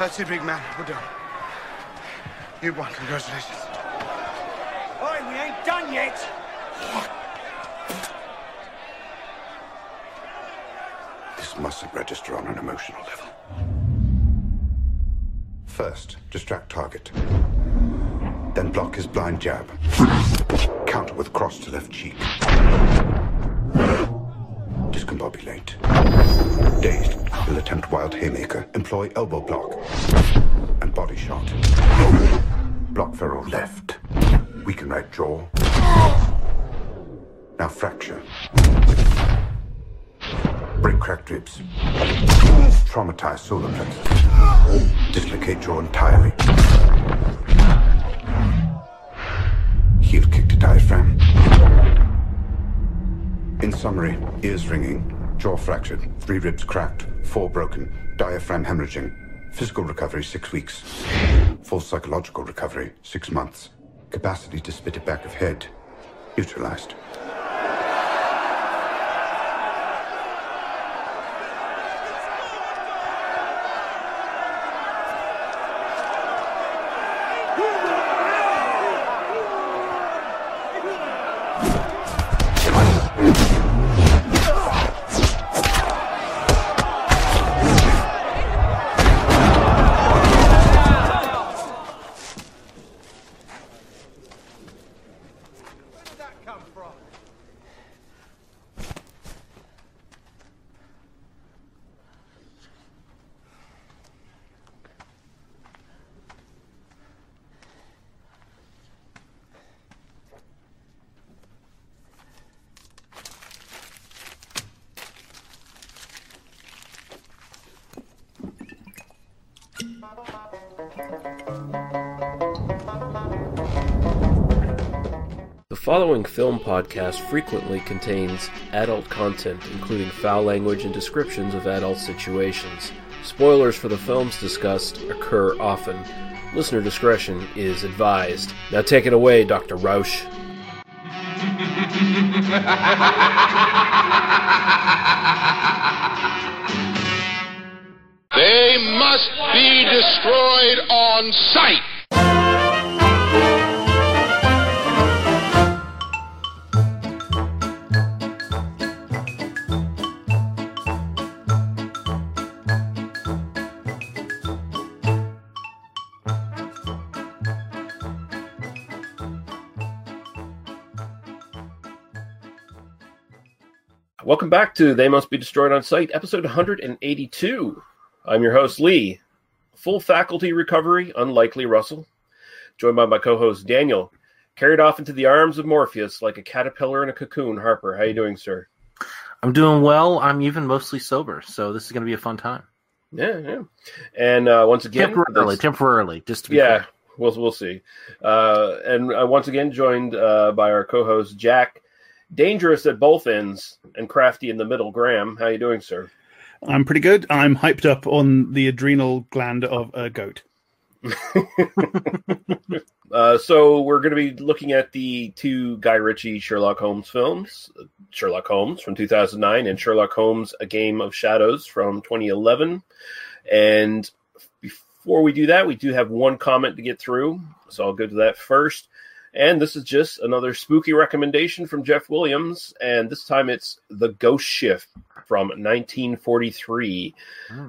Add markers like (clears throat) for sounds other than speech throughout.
That's it, big man. We're done. You won. Congratulations. Oi, we ain't done yet. This mustn't register on an emotional level. First, distract target. Then block his blind jab. Counter with cross to left cheek. Discombobulate. Dazed, he'll attempt wild haymaker. Employ elbow block. And body shot. Block feral left. Weaken right jaw. Now fracture. Break cracked ribs. Traumatize solar plexus. Dislocate jaw entirely. Heel kick to diaphragm. In summary, ears ringing, jaw fractured, three ribs cracked, four broken, diaphragm hemorrhaging. Physical recovery, six weeks. Full psychological recovery, six months. Capacity to spit it back of head, neutralized. Film podcast frequently contains adult content, including foul language and descriptions of adult situations. Spoilers for the films discussed occur often. Listener discretion is advised. Now take it away, Dr. Rausch. Back to They Must Be Destroyed on Sight, episode 182. I'm your host, Lee. Full faculty recovery, unlikely Russell. Joined by my co host, Daniel. Carried off into the arms of Morpheus like a caterpillar in a cocoon. Harper, how you doing, sir? I'm doing well. I'm even mostly sober, so this is going to be a fun time. Yeah, yeah. And uh, once again, temporarily, this- temporarily, just to be yeah, clear. we'll we'll see. Uh, and uh, once again, joined uh, by our co-host Jack, dangerous at both ends and crafty in the middle. Graham, how you doing, sir? I'm pretty good. I'm hyped up on the adrenal gland of a goat. (laughs) Uh, so we're going to be looking at the two Guy Ritchie Sherlock Holmes films, Sherlock Holmes from 2009 and Sherlock Holmes: A Game of Shadows from 2011. And before we do that, we do have one comment to get through, so I'll go to that first. And this is just another spooky recommendation from Jeff Williams, and this time it's The Ghost Ship from 1943.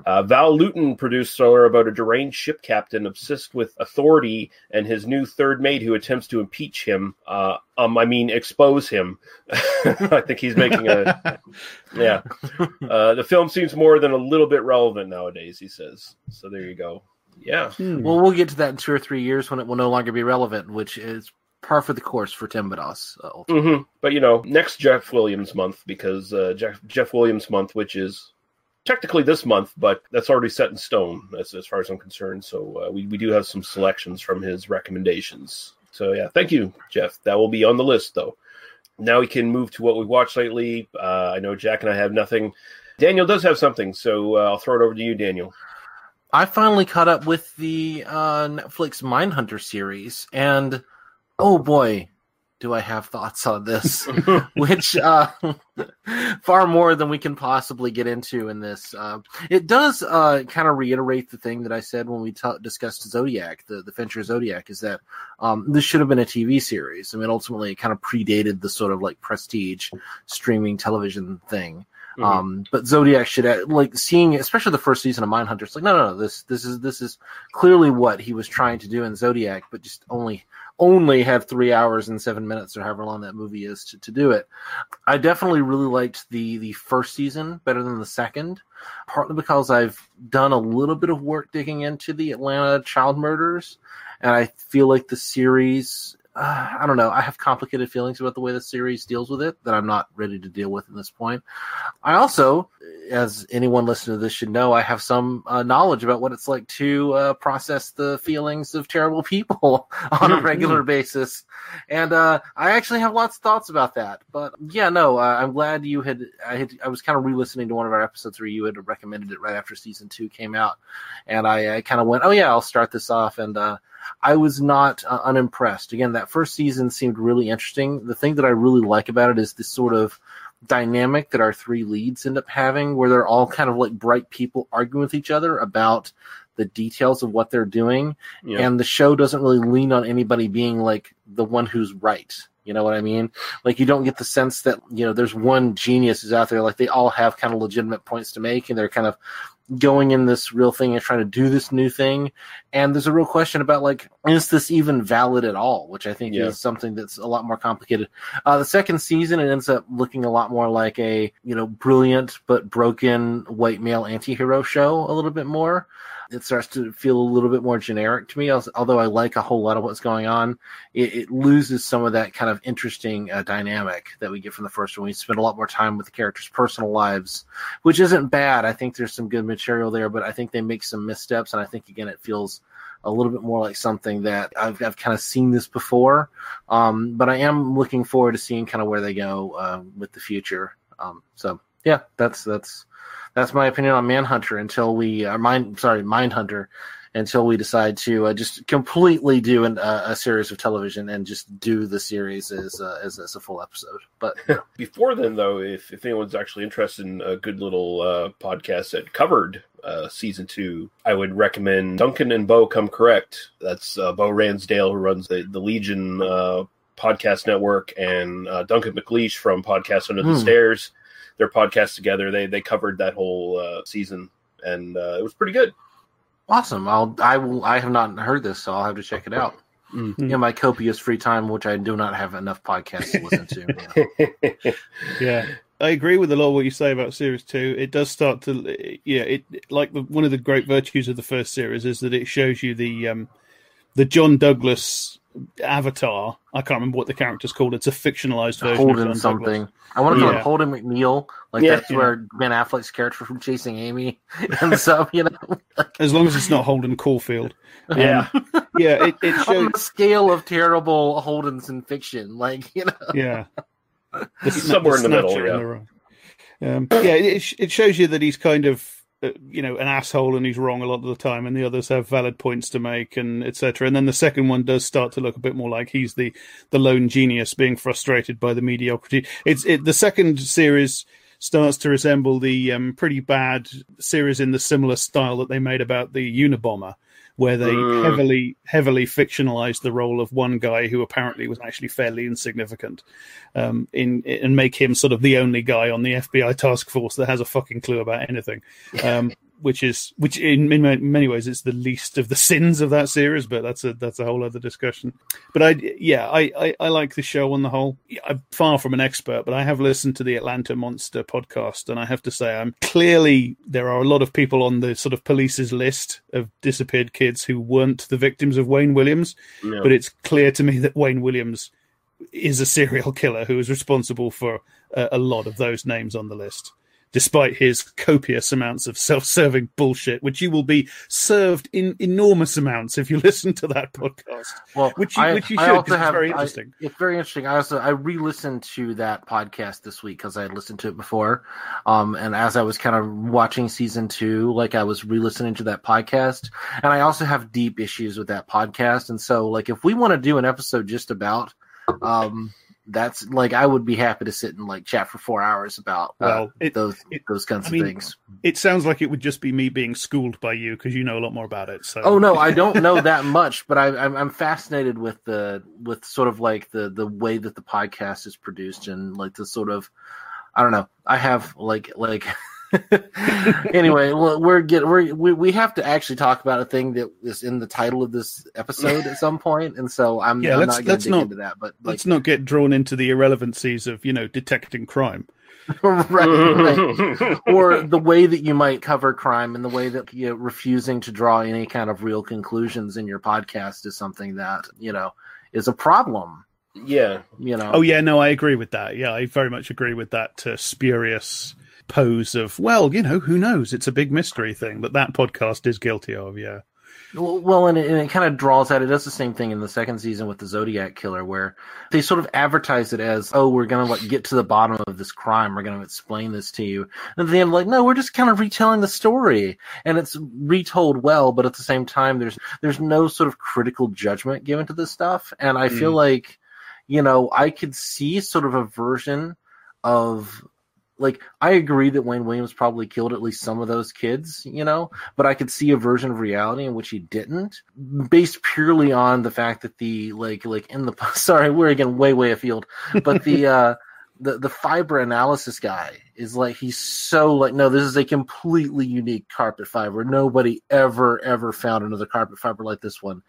Uh, Val Lewton produced thriller about a deranged ship captain obsessed with authority and his new third mate who attempts to impeach him. Uh, um, I mean, expose him. (laughs) I think he's making a (laughs) yeah. Uh, the film seems more than a little bit relevant nowadays. He says. So there you go. Yeah. Well, we'll get to that in two or three years when it will no longer be relevant, which is par for the course for Tim Badas. Uh, ultimately. hmm But you know, next Jeff Williams month because uh, Jeff Jeff Williams month, which is technically this month, but that's already set in stone as, as far as I'm concerned. So uh, we we do have some selections from his recommendations. So yeah, thank you, Jeff. That will be on the list though. Now we can move to what we've watched lately. Uh, I know Jack and I have nothing. Daniel does have something, so uh, I'll throw it over to you, Daniel. I finally caught up with the uh, Netflix Mindhunter series, and oh boy, do I have thoughts on this, (laughs) which uh, (laughs) far more than we can possibly get into in this. Uh, it does uh, kind of reiterate the thing that I said when we t- discussed Zodiac, the the Fincher Zodiac, is that um, this should have been a TV series. I mean, ultimately, it kind of predated the sort of like prestige streaming television thing. Mhm. Um, but Zodiac should like seeing, especially the first season of Mindhunter. It's like, no, no, no. This, this is, this is clearly what he was trying to do in Zodiac, but just only, only have three hours and seven minutes or however long that movie is to, to do it. I definitely really liked the the first season better than the second, partly because I've done a little bit of work digging into the Atlanta child murders, and I feel like the series. Uh, I don't know. I have complicated feelings about the way the series deals with it that I'm not ready to deal with at this point. I also, as anyone listening to this should know, I have some uh, knowledge about what it's like to uh, process the feelings of terrible people (laughs) on a regular basis, and uh, I actually have lots of thoughts about that. But yeah, no, uh, I'm glad you had. I had. I was kind of re-listening to one of our episodes where you had recommended it right after season two came out, and I, I kind of went, "Oh yeah, I'll start this off." And uh, I was not uh, unimpressed. Again, that first season seemed really interesting. The thing that I really like about it is this sort of dynamic that our three leads end up having, where they're all kind of like bright people arguing with each other about the details of what they're doing, Yeah. and the show doesn't really lean on anybody being like the one who's right. You know what I mean? Like you don't get the sense that you know there's one genius who's out there. Like they all have kind of legitimate points to make, and they're kind of going in this real thing and trying to do this new thing. And there's a real question about like, is this even valid at all? Which I think Yeah. is something that's a lot more complicated. Uh, the second season, it ends up looking a lot more like a you know brilliant but broken white male anti-hero show a little bit more. It starts to feel a little bit more generic to me. Although I like a whole lot of what's going on, it, it loses some of that kind of interesting uh, dynamic that we get from the first one. We spend a lot more time with the characters' personal lives, which isn't bad. I think there's some good material there, but I think they make some missteps, and I think again it feels a little bit more like something that I've, I've kind of seen this before. Um, but I am looking forward to seeing kind of where they go uh, with the future. Um, so yeah, that's that's that's my opinion on Manhunter until we uh, mind sorry Mindhunter until we decide to uh, just completely do an, uh, a series of television and just do the series as uh, as, as a full episode. But (laughs) Before then, though, if, if anyone's actually interested in a good little uh, podcast that covered uh, season two, I would recommend Duncan and Bo Come Correct. That's uh, Bo Ransdale, who runs the, the Legion uh, podcast network, and uh, Duncan McLeish from Podcast Under the Hmm. Stairs. Their podcast together, they they covered that whole uh, season, and uh, it was pretty good. awesome! I'll I will I have not heard this, so I'll have to check it out. Mm. In my copious free time, which I do not have enough podcasts to listen to. (laughs) Yeah. Yeah, I agree with a lot of what you say about series two. It does start to, yeah, it like the, one of the great virtues of the first series is that it shows you the um, the John Douglas avatar. I can't remember what the character's called. It's a fictionalized version. of Holden John something. Douglas. I want to call Yeah. him Holden McNeil. Like Yeah. that's where Ben Affleck's character from Chasing Amy (laughs) and so you know As long as it's not Holden Caulfield. Um, Yeah. yeah. It, it (laughs) on shows. the scale of terrible Holdens in fiction. Like you know, Yeah, (laughs) the, Somewhere the in the middle, yeah. and the. Um, yeah, it, it shows you that he's kind of, you know, an asshole and he's wrong a lot of the time, and the others have valid points to make, and etc. And then the second one does start to look a bit more like he's the the lone genius being frustrated by the mediocrity. It's it the second series starts to resemble the um, pretty bad series in the similar style that they made about the Unabomber, where they Mm. heavily heavily fictionalized the role of one guy who apparently was actually fairly insignificant, um, in and make him sort of the only guy on the FBI task force that has a fucking clue about anything. Um, which is which in, in many ways it's the least of the sins of that series, but that's a that's a whole other discussion. But I yeah I, I, I like the show on the whole. I'm far from an expert, but I have listened to the Atlanta Monster podcast, and I have to say I'm clearly there are a lot of people on the sort of police's list of disappeared kids who weren't the victims of Wayne Williams, Yeah. but it's clear to me that Wayne Williams is a serial killer who is responsible for a, a lot of those names on the list. Despite his copious amounts of self-serving bullshit, which you will be served in enormous amounts if you (laughs) listen to that podcast. well, Which you- I, which you should, also 'cause it's have, very I- interesting. it's very interesting. I also I re-listened to that podcast this week because I had listened to it before, um, and as I was kind of watching season two, like I was re-listening to that podcast, and I also have deep issues with that podcast, and so like if we want to do an episode just about um, that's like I would be happy to sit and like chat for four hours about uh, Well, it- those it- those kinds I of mean, things. It sounds like it would just be me being schooled by you because you know a lot more about it. So Oh no, I don't know (laughs) that much, but I, I'm I'm fascinated with the with sort of like the the way that the podcast is produced and like the sort of I don't know. I have like like (laughs) (laughs) anyway. Well, we're get we're, we we have to actually talk about a thing that is in the title of this episode at some point, and so I'm, Yeah, I'm let's- not going to let's dig not- into that. But like, let's not get drawn into the irrelevancies of you know detecting crime. (laughs) right, right. or the way that you might cover crime and the way that you know, refusing to draw any kind of real conclusions in your podcast is something that you know is a problem yeah. you know Oh yeah, no, I agree with that. Yeah, I very much agree with that uh, spurious pose of well, you know, who knows? It's a big mystery thing that that podcast is guilty of. Yeah, well, and it, and it kind of draws out it does the same thing in the second season with the zodiac killer where they sort of advertise it as oh we're gonna like get to the bottom of this crime we're gonna explain this to you and at the end like no we're just kind of retelling the story and it's retold well but at the same time there's there's no sort of critical judgment given to this stuff and i feel mm. like you know i could see sort of a version of like I agree that Wayne Williams probably killed at least some of those kids, you know, but I could see a version of reality in which he didn't, based purely on the fact that the like like in the (laughs) sorry we're again way way afield, but the (laughs) uh the the fiber analysis guy is like he's so like no this is a completely unique carpet fiber nobody ever ever found another carpet fiber like this one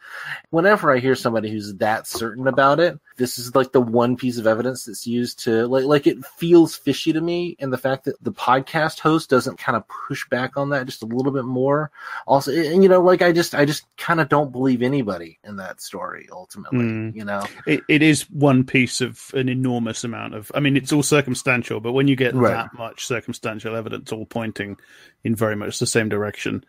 whenever i hear somebody who's that certain about it this is like the one piece of evidence that's used to like like it feels fishy to me and the fact that the podcast host doesn't kind of push back on that just a little bit more also and you know like i just i just kind of don't believe anybody in that story ultimately Mm. you know it, it is one piece of an enormous amount of. I mean, it's all circumstantial, but when you get Right. that much circumstantial evidence, all pointing in very much the same direction,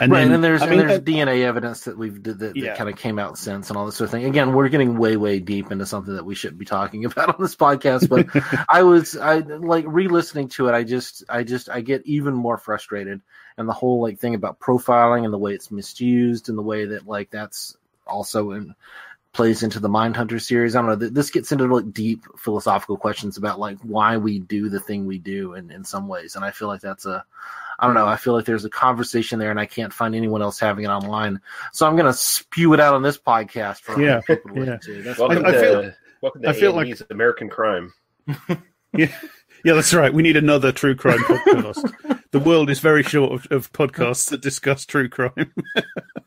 and right, then and there's I and there's uh, DNA evidence that we've that, that Yeah. kind of came out since and all this sort of thing. Again, we're getting way way deep into something that we shouldn't be talking (laughs) about on this podcast. But I was I like re-listening to it. I just I just I get even more frustrated, and the whole like thing about profiling and the way it's misused and the way that like that's also in plays into the Mindhunter series. I don't know. th- This gets into like deep philosophical questions about like why we do the thing we do in, in some ways. And I feel like that's a, I don't know. I feel like there's a conversation there and I can't find anyone else having it online. So I'm going to spew it out on this podcast for other Yeah, people to (laughs) yeah. listen to. That's Welcome I to feel- welcome to I feel like- A&E's American Crime. (laughs) yeah, yeah, that's right. We need another true crime podcast. the world is very short of, of podcasts that discuss true crime.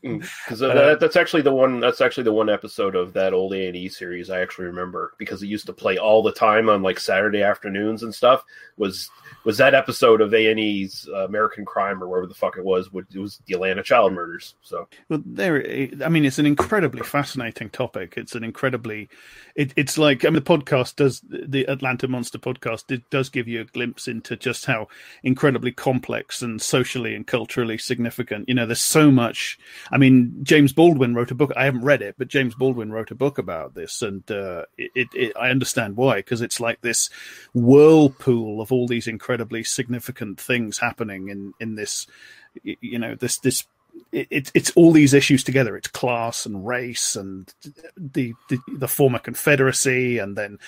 because (laughs) that, that's actually the one that's actually the one episode of that old A and E series I actually remember because it used to play all the time on like Saturday afternoons and stuff. Was was that episode of A and E's uh, American Crime or wherever the fuck it was? It was the Atlanta child murders. So Well, there. I mean, it's an incredibly fascinating topic. It's an incredibly. It, it's like I mean, the podcast does the Atlanta Monster podcast. It does give you a glimpse into just how incredibly complex and socially and culturally significant. You know, there's so much. I mean, James Baldwin wrote a book. I haven't read it, but James Baldwin wrote a book about this, and uh, it, it, it. I understand why because it's like this whirlpool of all these incredibly significant things happening in in this. You know, this this it, it, it's all these issues together. It's class and race and the the, the former Confederacy, and then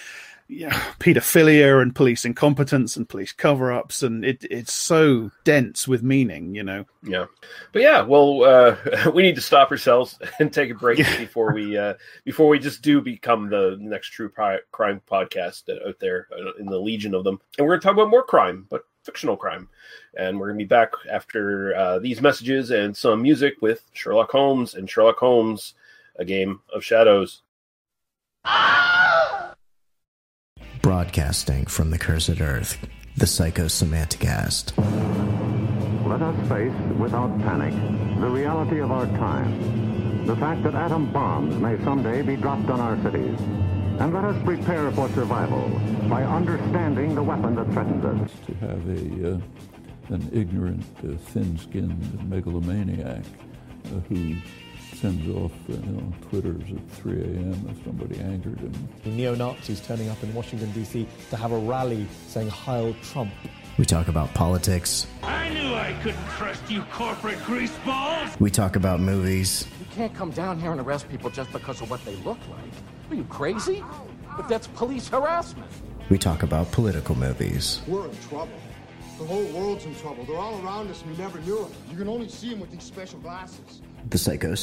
yeah, pedophilia and police incompetence and police cover-ups, and it it's so dense with meaning. You know, yeah, but yeah, well, uh, (laughs) we need to stop ourselves (laughs) and take a break Yeah. before we uh, before we just do become the next true pri- crime podcast out there uh, in the legion of them, and we're going to talk about more crime, but fictional crime. And we're going to be back after uh, these messages and some music with Sherlock Holmes and Sherlock Holmes, a game of shadows. Broadcasting from the cursed earth, the Psychosemanticast. Let us face, without panic, the reality of our time. The fact that atom bombs may someday be dropped on our cities. And let us prepare for survival by understanding the weapon that threatens us. to have a uh, an ignorant, uh, thin-skinned megalomaniac uh, who sends off you know, Twitters at 3 a.m. if somebody angered him. The neo-Nazis turning up in Washington, D.C. to have a rally saying Heil Trump. We talk about politics. I knew I couldn't trust you corporate greaseballs! We talk about movies. You can't come down here and arrest people just because of what they look like. Are you crazy? But that's police harassment. We talk about political movies, We're in trouble. The whole world's in trouble. They're all around us and we never knew it. You can only see them with these special glasses. The Psycho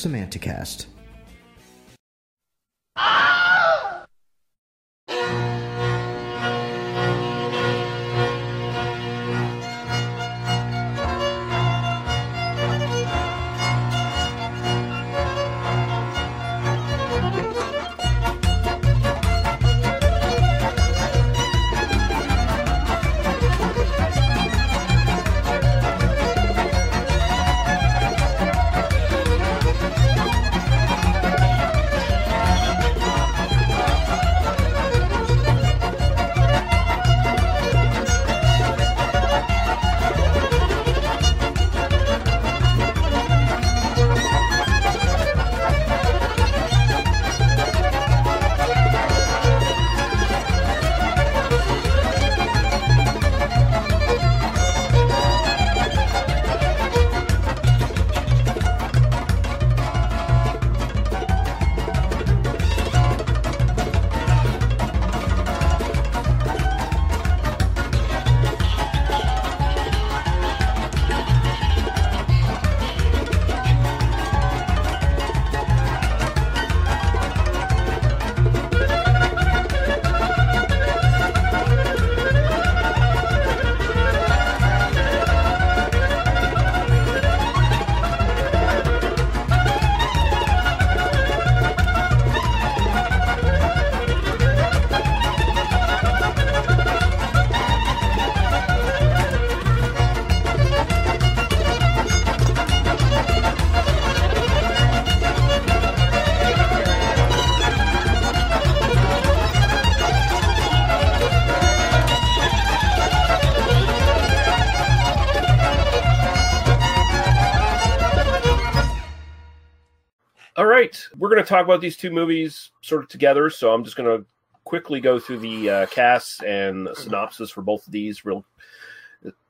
we're going to talk about these two movies sort of together. So I'm just going to quickly go through the uh, casts and synopsis for both of these, real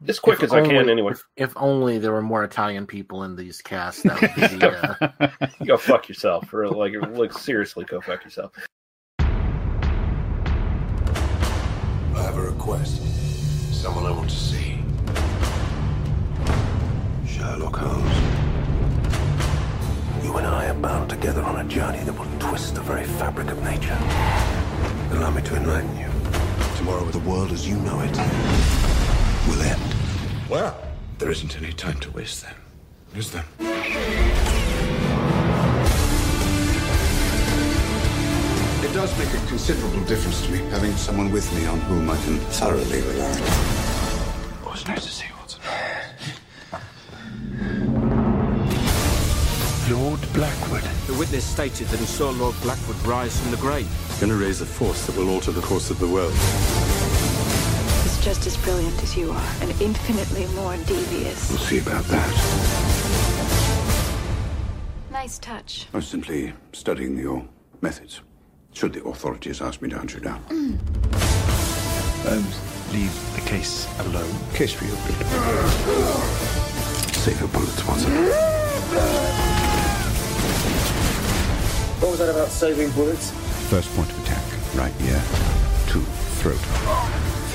as quick If as I can. Anyway, If, if only there were more Italian people in these casts, that would be the, (laughs) uh, go fuck yourself, or like, like seriously, go fuck yourself. I have a request. Someone I want to see. Sherlock Holmes. You and I are bound together on a journey that will twist the very fabric of nature. Allow me to enlighten you. Tomorrow, the world as you know it will end. Well, there isn't any time to waste then, is there? It does make a considerable difference to me having someone with me on whom I can thoroughly rely. What's nice to see, Watson? Blackwood. The witness stated that he saw Lord Blackwood rise from the grave. Gonna raise a force that will alter the course of the world. He's just as brilliant as you are, and infinitely more devious. We'll see about that. Nice touch. I was simply studying your methods. Should the authorities ask me to hunt you down? Holmes, leave the case alone. Case for your good. Save your bullets, Watson. (laughs) What was that about saving bullets? First point of attack, right ear. Two, throat.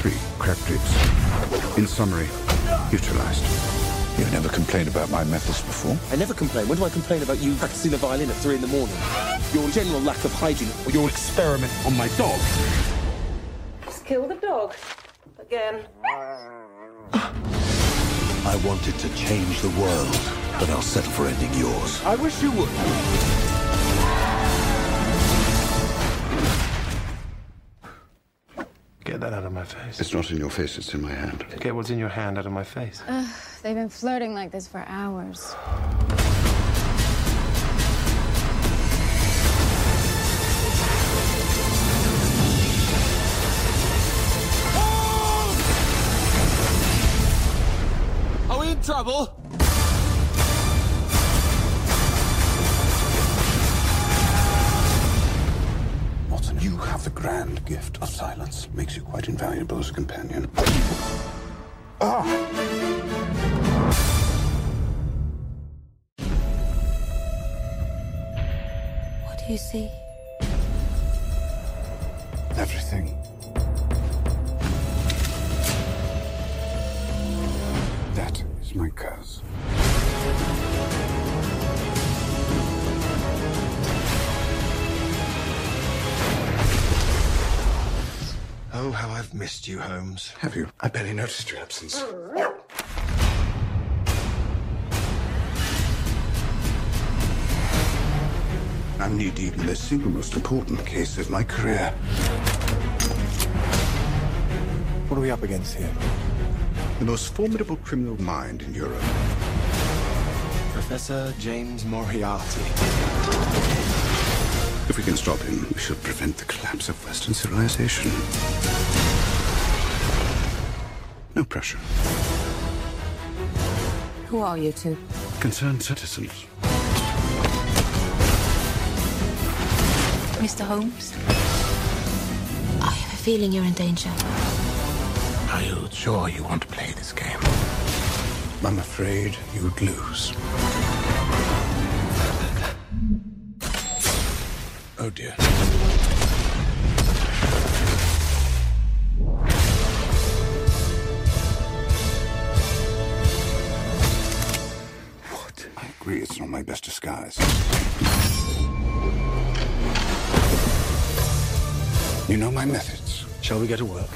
Three, cracked ribs. In summary, neutralized. You've never complained about my methods before. I never complain. When do I complain about you practicing the violin at three in the morning? Your general lack of hygiene or your experiment on my dog? Just kill the dog. Again. I wanted to change the world, but I'll settle for ending yours. I wish you would. Get that out of my face. It's not in your face, it's in my hand. Get what's in your hand out of my face. Ugh, they've been flirting like this for hours. Are we in trouble? Watson, you have the grand gift of silence. Makes you quite invaluable as a companion. Ah! What do you see? Everything. That is my curse. Oh, how I've missed you, Holmes. Have you? I barely noticed your absence. I'm knee deep in the single most important case of my career. What are we up against here? The most formidable criminal mind in Europe. Professor James Moriarty. If we can stop him, we shall prevent the collapse of Western civilization. No pressure. Who are you two? Concerned citizens. Mr. Holmes? I have a feeling you're in danger. Are you sure you want to play this game? I'm afraid you'd lose. Oh dear. What? I agree, it's not my best disguise. You know my methods. Shall we get to work?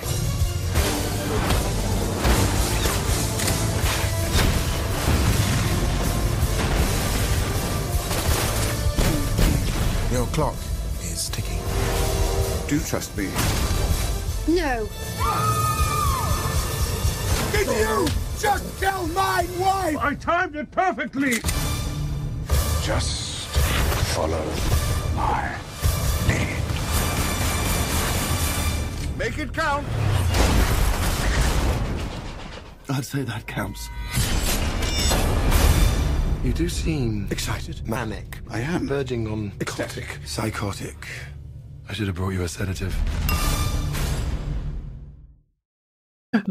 Your clock. Do trust me. No. Did you just kill my wife? I timed it perfectly! Just follow my lead. Make it count. I'd say that counts. You do seem Excited? manic, I am. verging on Ecstatic. psychotic. I should have brought you a sedative.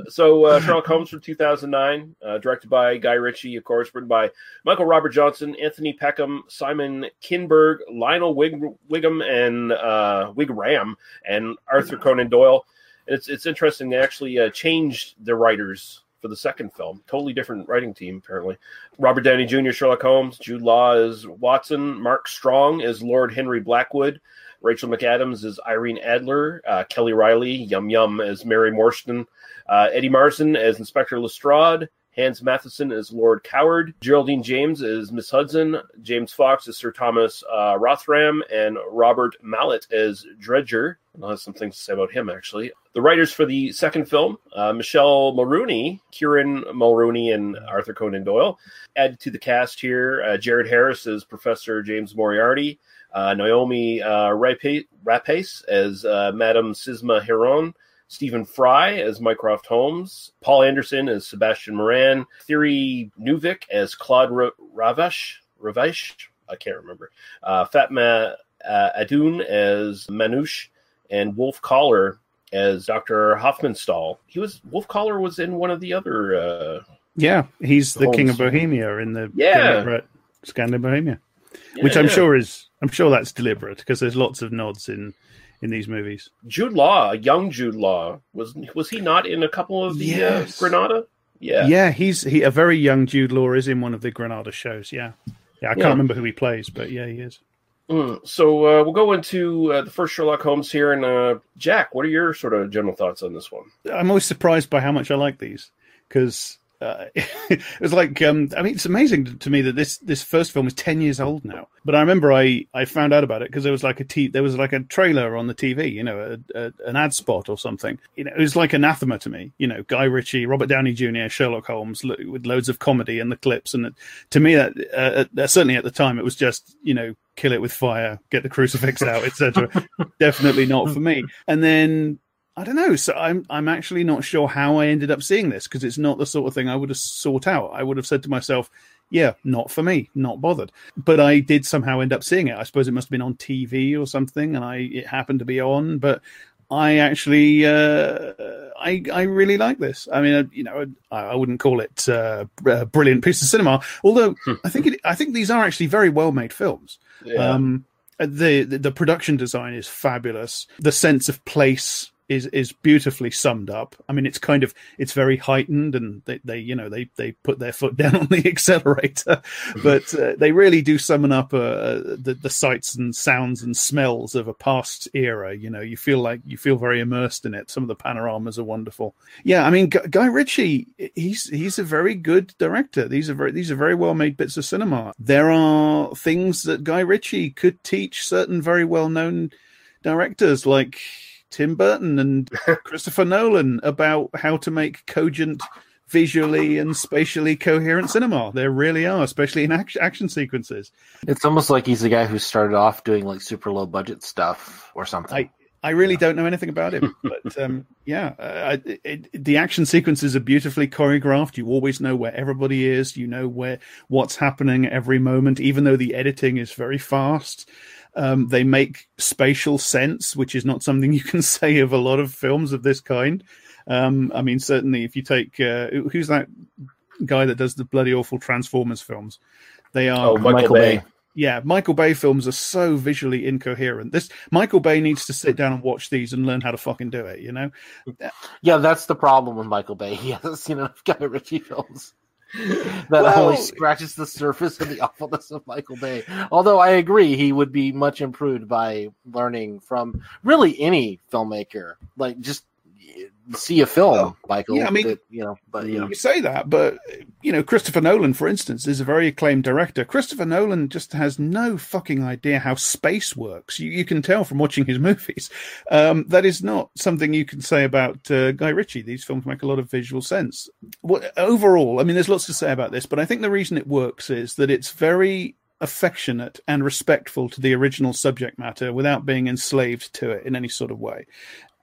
So uh, Sherlock Holmes from 2009, uh, directed by Guy Ritchie, of course, written by Michael Robert Johnson, Anthony Peckham, Simon Kinberg, Lionel Wig- and uh, Wigram, and Arthur Conan Doyle. And it's it's interesting. They actually uh, changed the writers for the second film. Totally different writing team, apparently. Robert Downey Jr. Sherlock Holmes, Jude Law is Watson, Mark Strong is Lord Henry Blackwood. Rachel McAdams is Irene Adler, uh, Kelly Reilly, Yum Yum as Mary Morstan, uh, Eddie Marsan as Inspector Lestrade, Hans Matheson as Lord Coward, Geraldine James as Miss Hudson, James Fox as Sir Thomas uh, Rotheram, and Robert Maillet as Dredger. I'll have some things to say about him, actually. The writers for the second film, uh, Michele Mulroney, Kieran Mulroney, and Arthur Conan Doyle. Added to the cast here, uh, Jared Harris as Professor James Moriarty, uh, Naomi uh, Rapace, as uh, Madame Simza Heron, Stephen Fry as Mycroft Holmes, Paul Anderson as Sebastian Moran, Thierry Neuvic as Claude Ravache, Ravache, I can't remember, uh, Fatma uh, Adoun as Manouche, and Wolf Kahler as Dr. Hoffmanstahl. He was Wolf Kahler was in one of the other. Uh, Yeah, he's the King of Bohemia in the Yeah. Scandal Bohemia, which I'm Yeah. sure is I'm sure that's deliberate because there's lots of nods in in these movies. Jude Law, young Jude Law, was was he not in a couple of the Yes. uh, Granada? Yeah, yeah, he's he a very young Jude Law is in one of the Granada shows. Yeah, yeah, I can't Yeah. remember who he plays, but yeah, he is. Mm, so uh, we'll go into uh, the first Sherlock Holmes here, and uh, Jack, what are your sort of general thoughts on this one? I'm always surprised by how much I like these because uh, (laughs) it was like um, I mean it's amazing to me that this this first film is ten years old now. But I remember I, I found out about it because there was like a t- there was like a trailer on the TV, you know, a, a, an ad spot or something. You know, it was like anathema to me. You know, Guy Ritchie, Robert Downey Jr., Sherlock Holmes lo- with loads of comedy and the clips, and it, to me that uh, uh, certainly at the time it was just you know kill it with fire, get the crucifix out, etc. (laughs) Definitely not for me. And then I don't know. So I'm I'm actually not sure how I ended up seeing this because it's not the sort of thing I would have sought out. I would have said to myself, "Yeah, not for me, not bothered." But I did somehow end up seeing it. I suppose it must have been on TV or something, and I it happened to be on. But I actually uh, I I really like this. I mean, uh, you know, I, I wouldn't call it uh, a brilliant piece of cinema, although I think it, I think these are actually very well made films. Yeah. Um, the, the the production design is fabulous. The sense of place is is beautifully summed up. I mean, it's kind of it's very heightened, and they, they you know they they put their foot (laughs) down on the accelerator, but uh, they really do summon up uh, the the sights and sounds and smells of a past era. You know, you feel like you feel very immersed in it. Some of the panoramas are wonderful. Yeah, I mean, Gu- Guy Ritchie, he's he's a very good director. These are very these are very well made bits of cinema. There are things that Guy Ritchie could teach certain very well known directors like Tim Burton and (laughs) Christopher Nolan about how to make cogent, visually and spatially coherent cinema. There really are, especially in action, action sequences. It's almost like he's the guy who started off doing like super low budget stuff or something. I, I really don't know anything about him, (laughs) but um, yeah, uh, it, it, the action sequences are beautifully choreographed. You always know where everybody is. You know where what's happening every moment, even though the editing is very fast. Um, they make spatial sense, which is not something you can (laughs) say of a lot of films of this kind. Um, I mean, certainly if you take uh, who's that guy that does the bloody awful Transformers films, they are Oh, Michael Michael Bay. Bay. Yeah, Michael Bay films are so visually incoherent. This Michael Bay needs to sit down and watch these and learn how to fucking do it. You know? Yeah, that's the problem with Michael Bay. He hasn't seen enough Guy Ritchie films. (laughs) that Well- only scratches the surface of the (laughs) awfulness of Michael Bay. Although I agree, he would be much improved by learning from really any filmmaker. Like just see a film, Michael. yeah, I mean- that, you know, but you know, You say that, but you know, Christopher Nolan, for instance, is a very acclaimed director. Christopher Nolan just has no fucking idea how space works. You, you can tell from watching his (laughs) movies. Um, that is not something you can say about uh, Guy Ritchie. These films make a lot of visual sense. What, overall, I mean, there's lots to say about this, but I think the reason it works is that it's very affectionate and respectful to the original subject matter without being enslaved to it in any sort of way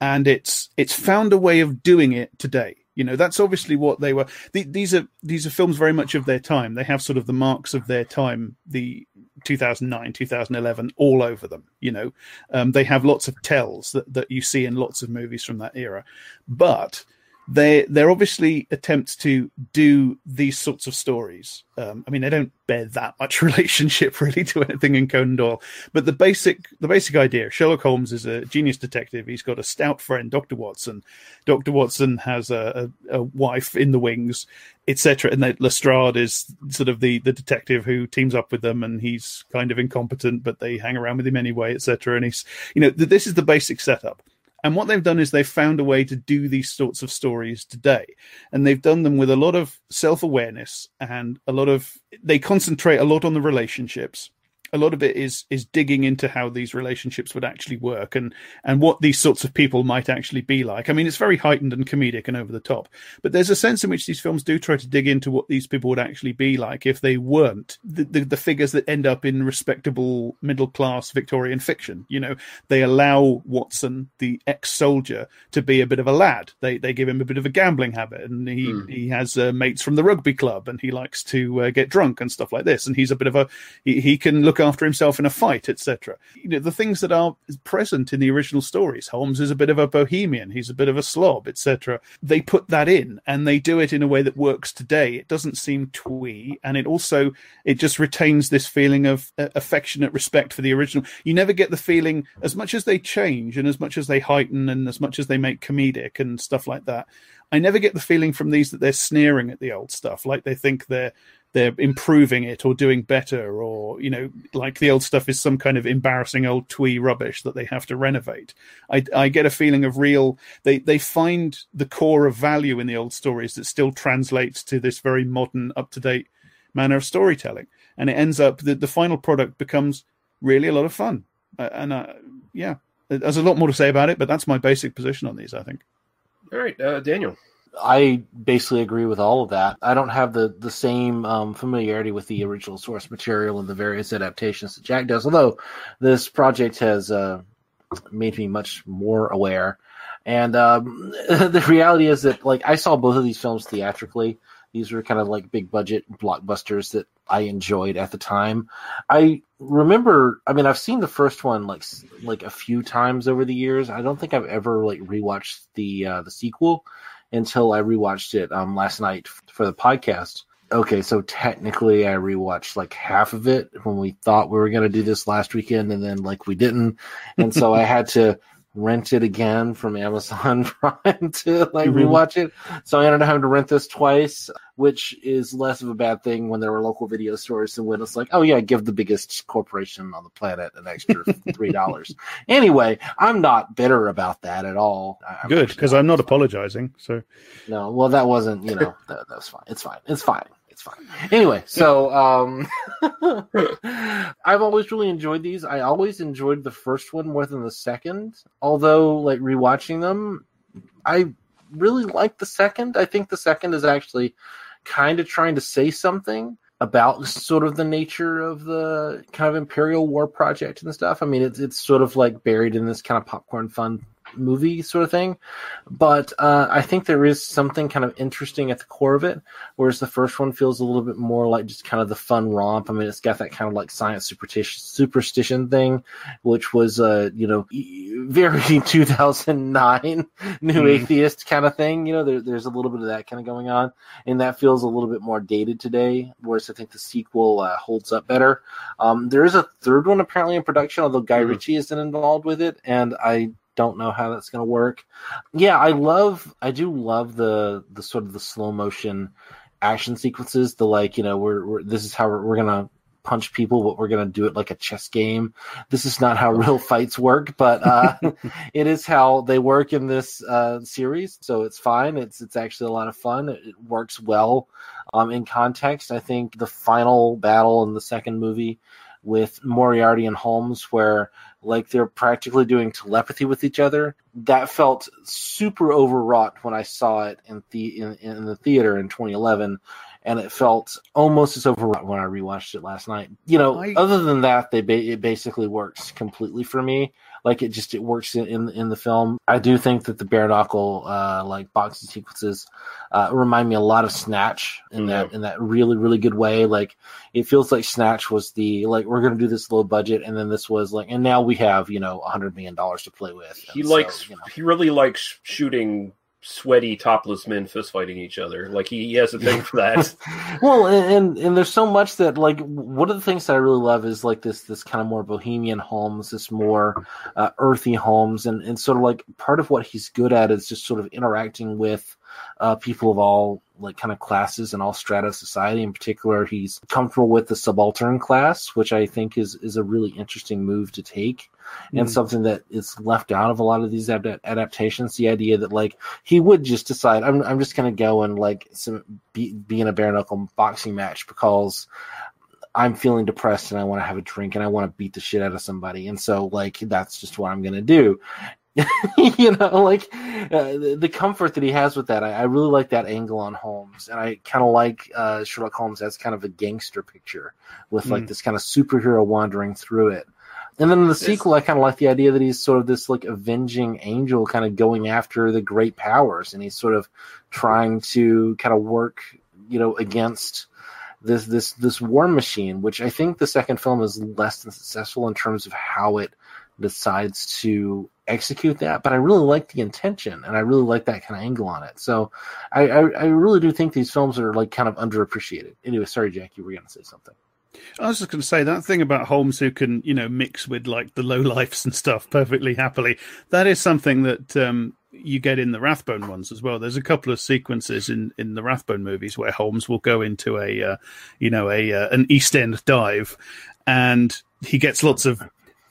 and it's it's found a way of doing it today. You know that's obviously what they were the, these are these are films very much of their time. They have sort of the marks of their time the 2009 2011 all over them you know. Um, they have lots of tells that, that you see in lots of movies from that era. But they they're obviously attempts to do these sorts of stories. Um, I mean, they don't bear that much (laughs) relationship really to anything in Conan Doyle, but the basic the basic idea: Sherlock Holmes is a genius detective. He's got a stout friend, Doctor Watson. Doctor Watson has a, a, a wife in the wings, etc. And that Lestrade is sort of the the detective who teams up with them, and he's kind of incompetent, but they hang around with him anyway, etc. And he's you know th- this is the basic setup. And what they've done is they've found a way to do these sorts of stories today. And they've done them with a lot of self awareness and a lot of, they concentrate a lot on the relationships. A lot of it is is digging into how these relationships would actually work and and what these sorts of people might actually be like. I mean, it's very heightened and comedic and over the top, but there's a sense in which these films do try to dig into what these people would actually be like if they weren't the, the, the figures that end up in respectable middle class Victorian fiction. You know, they allow Watson, the ex soldier, to be a bit of a lad. They they give him a bit of a gambling habit, and he he has uh, mates from the rugby club, and he likes to uh, get drunk and stuff like this. And he's a bit of a he, he can look after himself in a fight, etc. You know, the things that are present in the original stories. Holmes is a bit of a bohemian. He's a bit of a slob, etc. They put that in, and they do it in a way that works today. It doesn't seem twee, and it also it just retains this feeling of uh, affectionate respect for the original. You never get the feeling as much as they change and as much as they heighten and as much as they make comedic and stuff like that. I never get the feeling from these that they're sneering at the old stuff, like they think they're they're improving it or doing better, or you know, like the old stuff is some kind of embarrassing old twee rubbish that they have to renovate. I, I get a feeling of real. They they find the core of value in the old stories that still translates to this very modern, up to date manner of storytelling, and it ends up that the final product becomes really a lot of fun. Uh, and uh, yeah, there's a lot more to say about it, but that's my basic position on these. I think. All right, uh, Daniel. I basically agree with all of that. I don't have the the same um, familiarity with the original source material and the various adaptations that Jack does. Although this project has uh, made me much more aware. And um, (laughs) the reality is that, like, I saw both of these films theatrically. These were kind of like big budget blockbusters that I enjoyed at the time. I remember. I mean, I've seen the first one like like a few times over the years. I don't think I've ever like rewatched the uh, the sequel until I rewatched it um, last night for the podcast. okay, so technically I rewatched like half of it when we thought we were going to do this last weekend and then like we didn't. And so I had to rent it again from Amazon (laughs) Prime to like Mhm. rewatch it. So I ended up having to rent this twice, which is less of a bad thing when there were local video stores and when it's like, oh yeah, give the biggest corporation on the planet an extra (laughs) three dollars. anyway, I'm not bitter about that at all. I- Good, because I'm not apologizing. So no, well, that wasn't, you know, that, that was fine. It's fine. It's fine. Fine. Anyway, so um, (laughs) I've always really enjoyed these. I always enjoyed the first one more than the second. Although, like rewatching them, I really like the second. I think the second is actually kind of trying to say something about sort of the nature of the kind of Imperial War project and stuff. I mean, it's it's sort of like buried in this kind of popcorn fun movie sort of thing, but uh, I think there is something kind of interesting at the core of it. Whereas the first one feels a little bit more like just kind of the fun romp. I mean, it's got that kind of like science superstition superstition thing, which was uh you know very (laughs) 2009 new Mhm. atheist kind of thing. You know, there, there's a little bit of that kind of going on, and that feels a little bit more dated today. Whereas I think the sequel uh, holds up better. Um, there is a third one apparently in production, although Guy Ritchie isn't involved with it, and I don't know how that's going to work. Yeah, I love, I do love the the sort of the slow motion action sequences. The like, you know, we're, we're this is how we're, we're gonna punch people, but we're gonna do it like a chess game. This is not how real fights work, but uh, (laughs) it is how they work in this uh, series. So it's fine. It's it's actually a lot of fun. It, it works well um, in context. I think the final battle in the second movie with Moriarty and Holmes, where like they're practically doing telepathy with each other. That felt super overwrought when I saw it in the in, in the theater in 2011, and it felt almost as overwrought when I rewatched it last night. You know, I- other than that, they ba- it basically works completely for me. Like it just it works in in, in the film. I do think that the bare knuckle uh, like boxing sequences uh, remind me a lot of Snatch in that in that really really good way. Like it feels like Snatch was the like we're gonna do this low budget, and then this was like, and now we have you know a hundred million dollars to play with. He And so, likes. He really likes shooting sweaty topless men fist fighting each other. Like he, he has a thing for that. (laughs) well and, and there's so much that like one of the things that i really love is like this this kind of more bohemian homes this more uh, earthy homes and and sort of like part of what he's good at is just sort of interacting with uh, people of all like kind of classes and all strata of society in particular he's comfortable with the subaltern class which i think is is a really interesting move to take and Mm. something that is left out of a lot of these ad- adaptations the idea that like he would just decide i'm, I'm just going to go and like some, be, be in a bare knuckle boxing match because i'm feeling depressed and i want to have a drink and i want to beat the shit out of somebody and so like that's just what i'm going to do (laughs) you know like uh, the, the comfort that he has with that I, I really like that angle on holmes and i kind of like uh, sherlock holmes as kind of a gangster picture with like Mm. this kind of superhero wandering through it and then in the sequel, I kind of like the idea that he's sort of this like avenging angel, kind of going after the great powers, and he's sort of trying to kind of work, you know, against this this this war machine. Which I think the second film is less than successful in terms of how it decides to execute that. But I really like the intention, and I really like that kind of angle on it. So I I, I really do think these films are like kind of underappreciated. Anyway, sorry, Jack, you were going to say something. I was just going to say that thing about Holmes who can, you know, mix with like the low lifes and stuff perfectly happily. That is something that um, you get in the Rathbone ones as well. There's a couple of sequences in, in the Rathbone movies where Holmes will go into a, uh, you know, a uh, an East End dive, and he gets lots of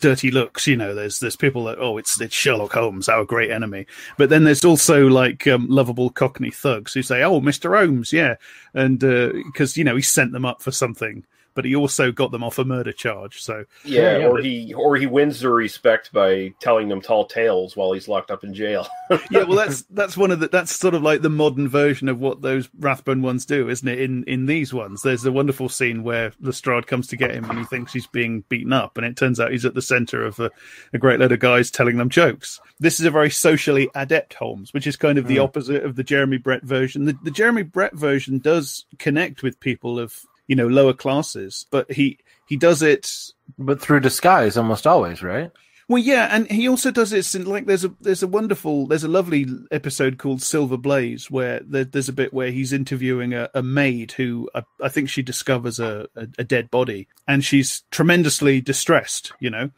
dirty looks. You know, there's there's people that oh, it's it's Sherlock Holmes, our great enemy. But then there's also like um, lovable Cockney thugs who say, oh, Mister Holmes, yeah, and because you know he sent them up for something. But he also got them off a murder charge. So Yeah, or he or he wins their respect by telling them tall tales while he's locked up in jail. (laughs) yeah, well, that's that's one of the that's sort of like the modern version of what those Rathbone ones do, isn't it? In in these ones, there's a wonderful scene where Lestrade comes to get him and he thinks he's being beaten up, and it turns out he's at the centre of a, a great load of guys telling them jokes. This is a very socially adept Holmes, which is kind of the Mm. opposite of the Jeremy Brett version. The, the Jeremy Brett version does connect with people of you know lower classes, but he he does it but through disguise almost always, right? Well, yeah, and he also does this in like there's a there's a wonderful there's a lovely episode called Silver Blaze where there, there's a bit where he's interviewing a, a maid who I, I think she discovers a, a, a dead body and she's tremendously distressed, you know,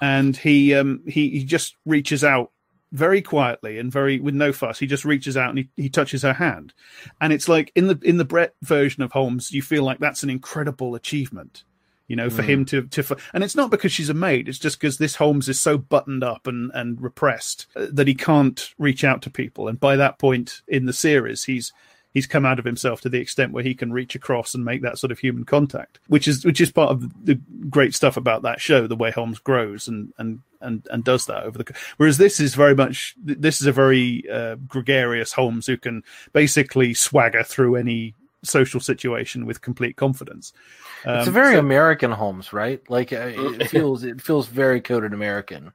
and he um he he just reaches out very quietly and very with no fuss. He just reaches out and he, he touches her hand. And it's like in the in the brett version of holmes you feel like that's an incredible achievement you know for Mm. him to to and it's not because she's a maid. It's just because this holmes is so buttoned up and and repressed uh, that he can't reach out to people. And by that point in the series he's he's come out of himself to the extent where he can reach across and make that sort of human contact which is which is part of the great stuff about that show the way holmes grows and and and, and does that over the whereas this is very much this is a very uh, gregarious holmes who can basically swagger through any social situation with complete confidence it's a Um, very so- American Holmes, right? Like uh, it (laughs) feels it feels very coded American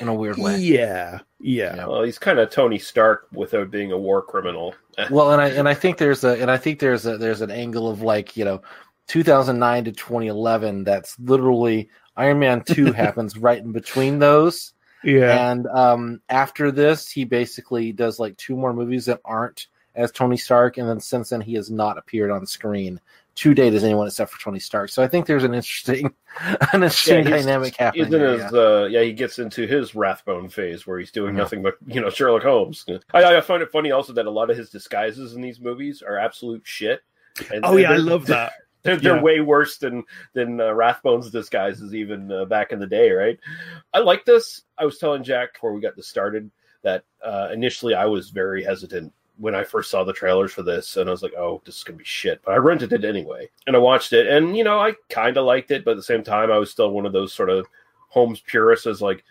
in a weird way. Yeah, yeah. Well, he's kind of Tony Stark without being a war criminal. (laughs) Well, and I and I think there's a and I think there's a there's an angle of like you know, 2009 to 2011. That's literally Iron Man two (laughs) happens right in between those. Yeah. And um, after this, he basically does like two more movies that aren't as Tony Stark, and then since then he has not appeared on screen to date as anyone except for Tony Stark. So I think there's an interesting, (laughs) an interesting he's- dynamic happening. He's in there, his, yeah. uh, yeah, he gets into his Rathbone phase where he's doing Yeah. nothing but you know Sherlock Holmes. I, I find it funny also that a lot of his disguises in these movies are absolute shit. And Oh, yeah, I love that. (laughs) They're, they're Yeah. way worse than than uh, Rathbone's disguises even uh, back in the day, right? I like this. I was telling Jack before we got this started that uh, initially I was very hesitant when I first saw the trailers for this, and I was like, "Oh, this is gonna be shit." But I rented it anyway, and I watched it, and you know, I kind of liked it, but at the same time, I was still one of those sort of Holmes purists, as like,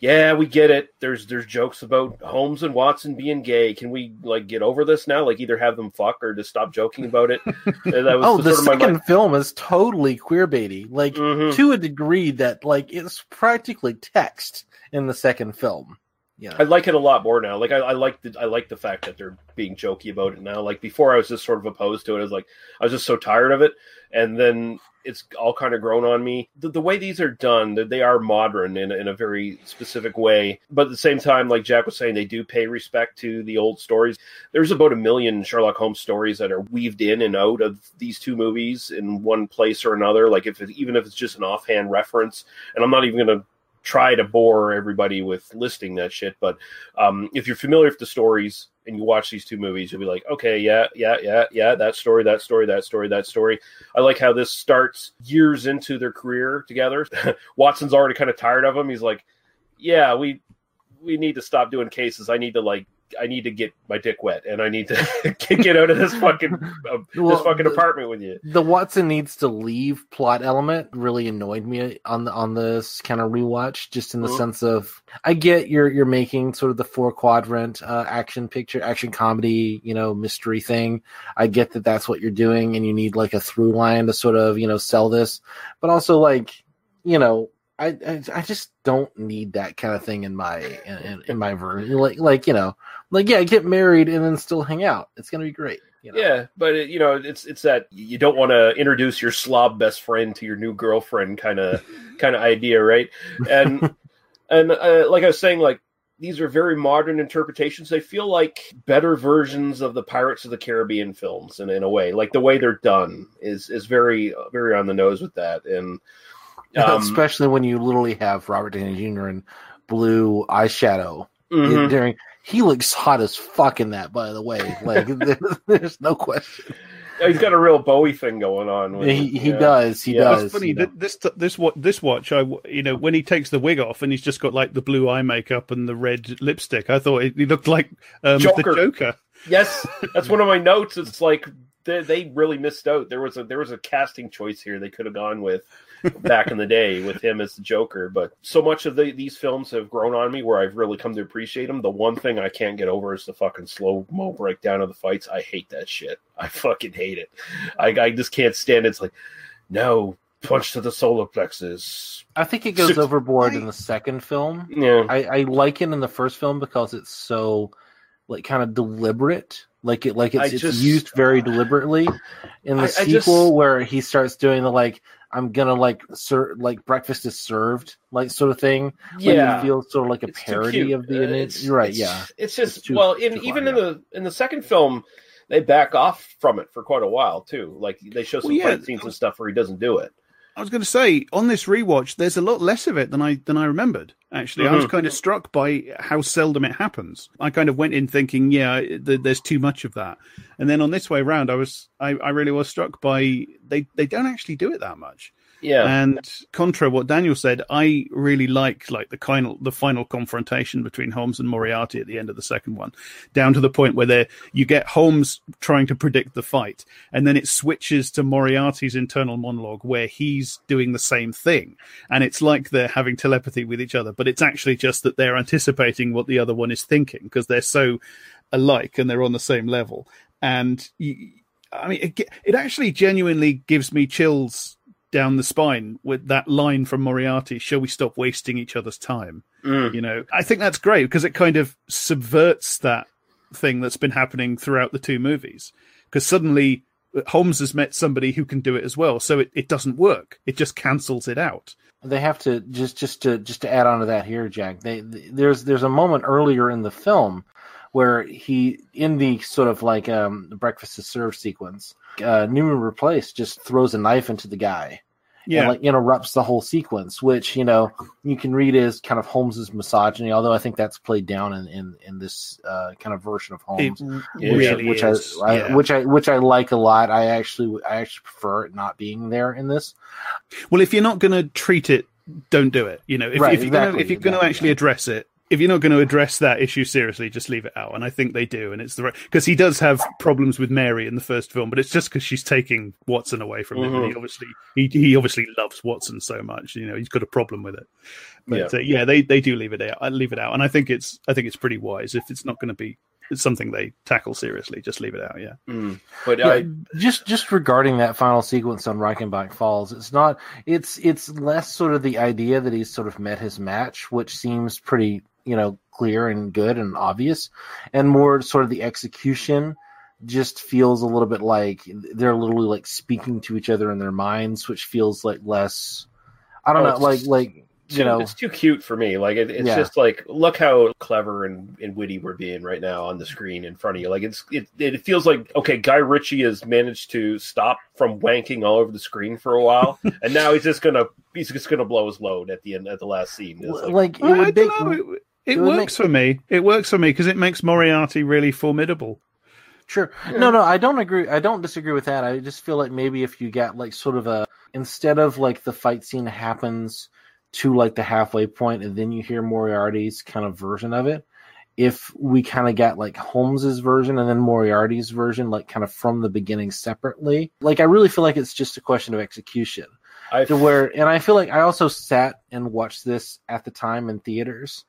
"Yeah, we get it. There's there's jokes about Holmes and Watson being gay. Can we like get over this now? Like, either have them fuck or just stop joking about it." And (laughs) that was oh, the sort of my second film is totally queer baity, like Mhm. to a degree that like it's practically text in the second film. Yeah, I like it a lot more now. Like I, I like the I like the fact that they're being jokey about it now. Like before, I was just sort of opposed to it. I was like, I was just so tired of it, and then it's all kind of grown on me. The, the way these are done, they are modern in in a very specific way, but at the same time, like Jack was saying, they do pay respect to the old stories. There's about a million Sherlock Holmes stories that are weaved in and out of these two movies in one place or another. Like if it, even if it's just an offhand reference, and I'm not even going to try to bore everybody with listing that shit. But um, if you're familiar with the stories and you watch these two movies, you'll be like, okay, yeah, yeah, yeah, yeah, that story, that story, that story, that story. I like how this starts years into their career together. (laughs) Watson's already kind of tired of him. He's like, yeah, we we need to stop doing cases. I need to like. I need to get my dick wet, and I need to (laughs) get out of this fucking uh, Well, this fucking apartment with you. the Watson needs to leave plot element really annoyed me on the on this kind of rewatch, just in the Mhm. sense of I get you're you're making sort of the four quadrant uh, action picture, action comedy, you know, mystery thing. I get that that's what you're doing, and you need like a through line to sort of you know sell this, but also like you know. I, I, I just don't need that kind of thing in my in, in, in my version. Like like you know, like yeah, get married and then still hang out. It's gonna be great. You know? Yeah, but it, you know, it's it's that you don't want to introduce your slob best friend to your new girlfriend kind of (laughs) kind of idea, right? And (laughs) and uh, like I was saying, like these are very modern interpretations. They feel like better versions of the Pirates of the Caribbean films, in in a way, like the way they're done is is very very on the nose with that, and um, especially when you literally have Robert Downey Jr. in blue eyeshadow Mhm. during. He looks hot as fuck in that, by the way. Like, (laughs) there's, there's no question. he's got a real Bowie thing going on. With He- he yeah. does, he Yeah. does. It's funny you know. that this this what this watch I you know when he takes the wig off and he's just got like the blue eye makeup and the red lipstick I thought he looked like um, Joker. the Joker. Yes, that's one of my notes. It's like they, they really missed out. There was a there was a casting choice here they could have gone with back in the day with him as the Joker. But so much of the, these films have grown on me where I've really come to appreciate them. The one thing I can't get over is the fucking slow mo breakdown of the fights. I hate that shit. I fucking hate it. I, I just can't stand it. It's like no punch to the solar plexus. I think it goes Six- overboard in the second film. Yeah. I, I like it in the first film because it's so like kind of deliberate. Like it like it's, I it's just- used very deliberately. In the I- I sequel just- where he starts doing the like I'm gonna like like breakfast is served like sort of thing. Like, Yeah. it feels sort of like a It's parody of the. Uh, image. it's- You're right. it's- yeah. It's just too- well, in even in the in the second film, they back off from it for quite a while too. Like they show some Well, yeah. fight scenes and stuff where he doesn't do it. I was going to say on this rewatch, there's a lot less of it than I than I remembered. Actually, I was Mhm. kind of struck by how seldom it happens. I kind of went in thinking, yeah, th- there's too much of that, and then on this way round, I was I, I really was struck by they they don't actually do it that much. Yeah. And contra what Daniel said, I really like like the final the final confrontation between Holmes and Moriarty at the end of the second one, down to the point where they you get Holmes trying to predict the fight, and then it switches to Moriarty's internal monologue where he's doing the same thing, and it's like they're having telepathy with each other, but it's actually just that they're anticipating what the other one is thinking because they're so alike and they're on the same level, and. I mean, it, it actually genuinely gives me chills down the spine with that line from Moriarty, shall we stop wasting each other's time? Mm. You know, I think that's great because it kind of subverts that thing that's been happening throughout the two movies. Because suddenly Holmes has met somebody who can do it as well. So it, it doesn't work. It just cancels it out. They have to just just to just to add on to that here, Jack. They, there's there's a moment earlier in the film where he in the sort of like um the breakfast is served sequence, uh, Noomi Rapace just throws a knife into the guy. Yeah. And like interrupts the whole sequence, which you know you can read as kind of Holmes's misogyny, although I think that's played down in in, in this uh, kind of version of Holmes, It which, really which is, I, I yeah. which I which I like a lot. I actually I actually prefer it not being there in this. Well, if you're not going to treat it, don't do it. You know, if, Right, if you're gonna, exactly, if you're going to exactly, actually address it, if you're not going to address that issue seriously, just leave it out. And I think they do, and it's the right because he does have problems with Mary in the first film, but it's just because she's taking Watson away from him, and he obviously he he obviously loves Watson so much. You know, he's got a problem with it. But Yeah. yeah, uh, yeah they they do leave it out. I leave it out, and I think it's I think it's pretty wise if it's not going to be it's something they tackle seriously. Just leave it out. Yeah. Mm. But Yeah, I just just regarding that final sequence on Reichenbach Falls, it's not it's it's less sort of the idea that he's sort of met his match, which seems pretty you know clear and good and obvious, and more sort of the execution just feels a little bit like they're literally like speaking to each other in their minds, which feels like less. I don't Oh, know, it's like like you know, it's too cute for me. Like it, it's Yeah. just like look how clever and, and witty we're being right now on the screen in front of you. Like it's it, it feels like okay, Guy Ritchie has managed to stop from wanking all over the screen for a while, (laughs) and now he's just gonna he's just gonna blow his load at the end at the last scene. It's like, it I would don't make, know, It, it it would works for me. It works for me because it makes Moriarty really formidable. Sure. No, no, I don't agree. I don't disagree with that. I just feel like maybe if you get like sort of a instead of like the fight scene happens to like the halfway point and then you hear Moriarty's kind of version of it, if we kind of get like Holmes's version and then Moriarty's version like kind of from the beginning separately, like I really feel like it's just a question of execution. I to where and I feel like I also sat and watched this at the time in theaters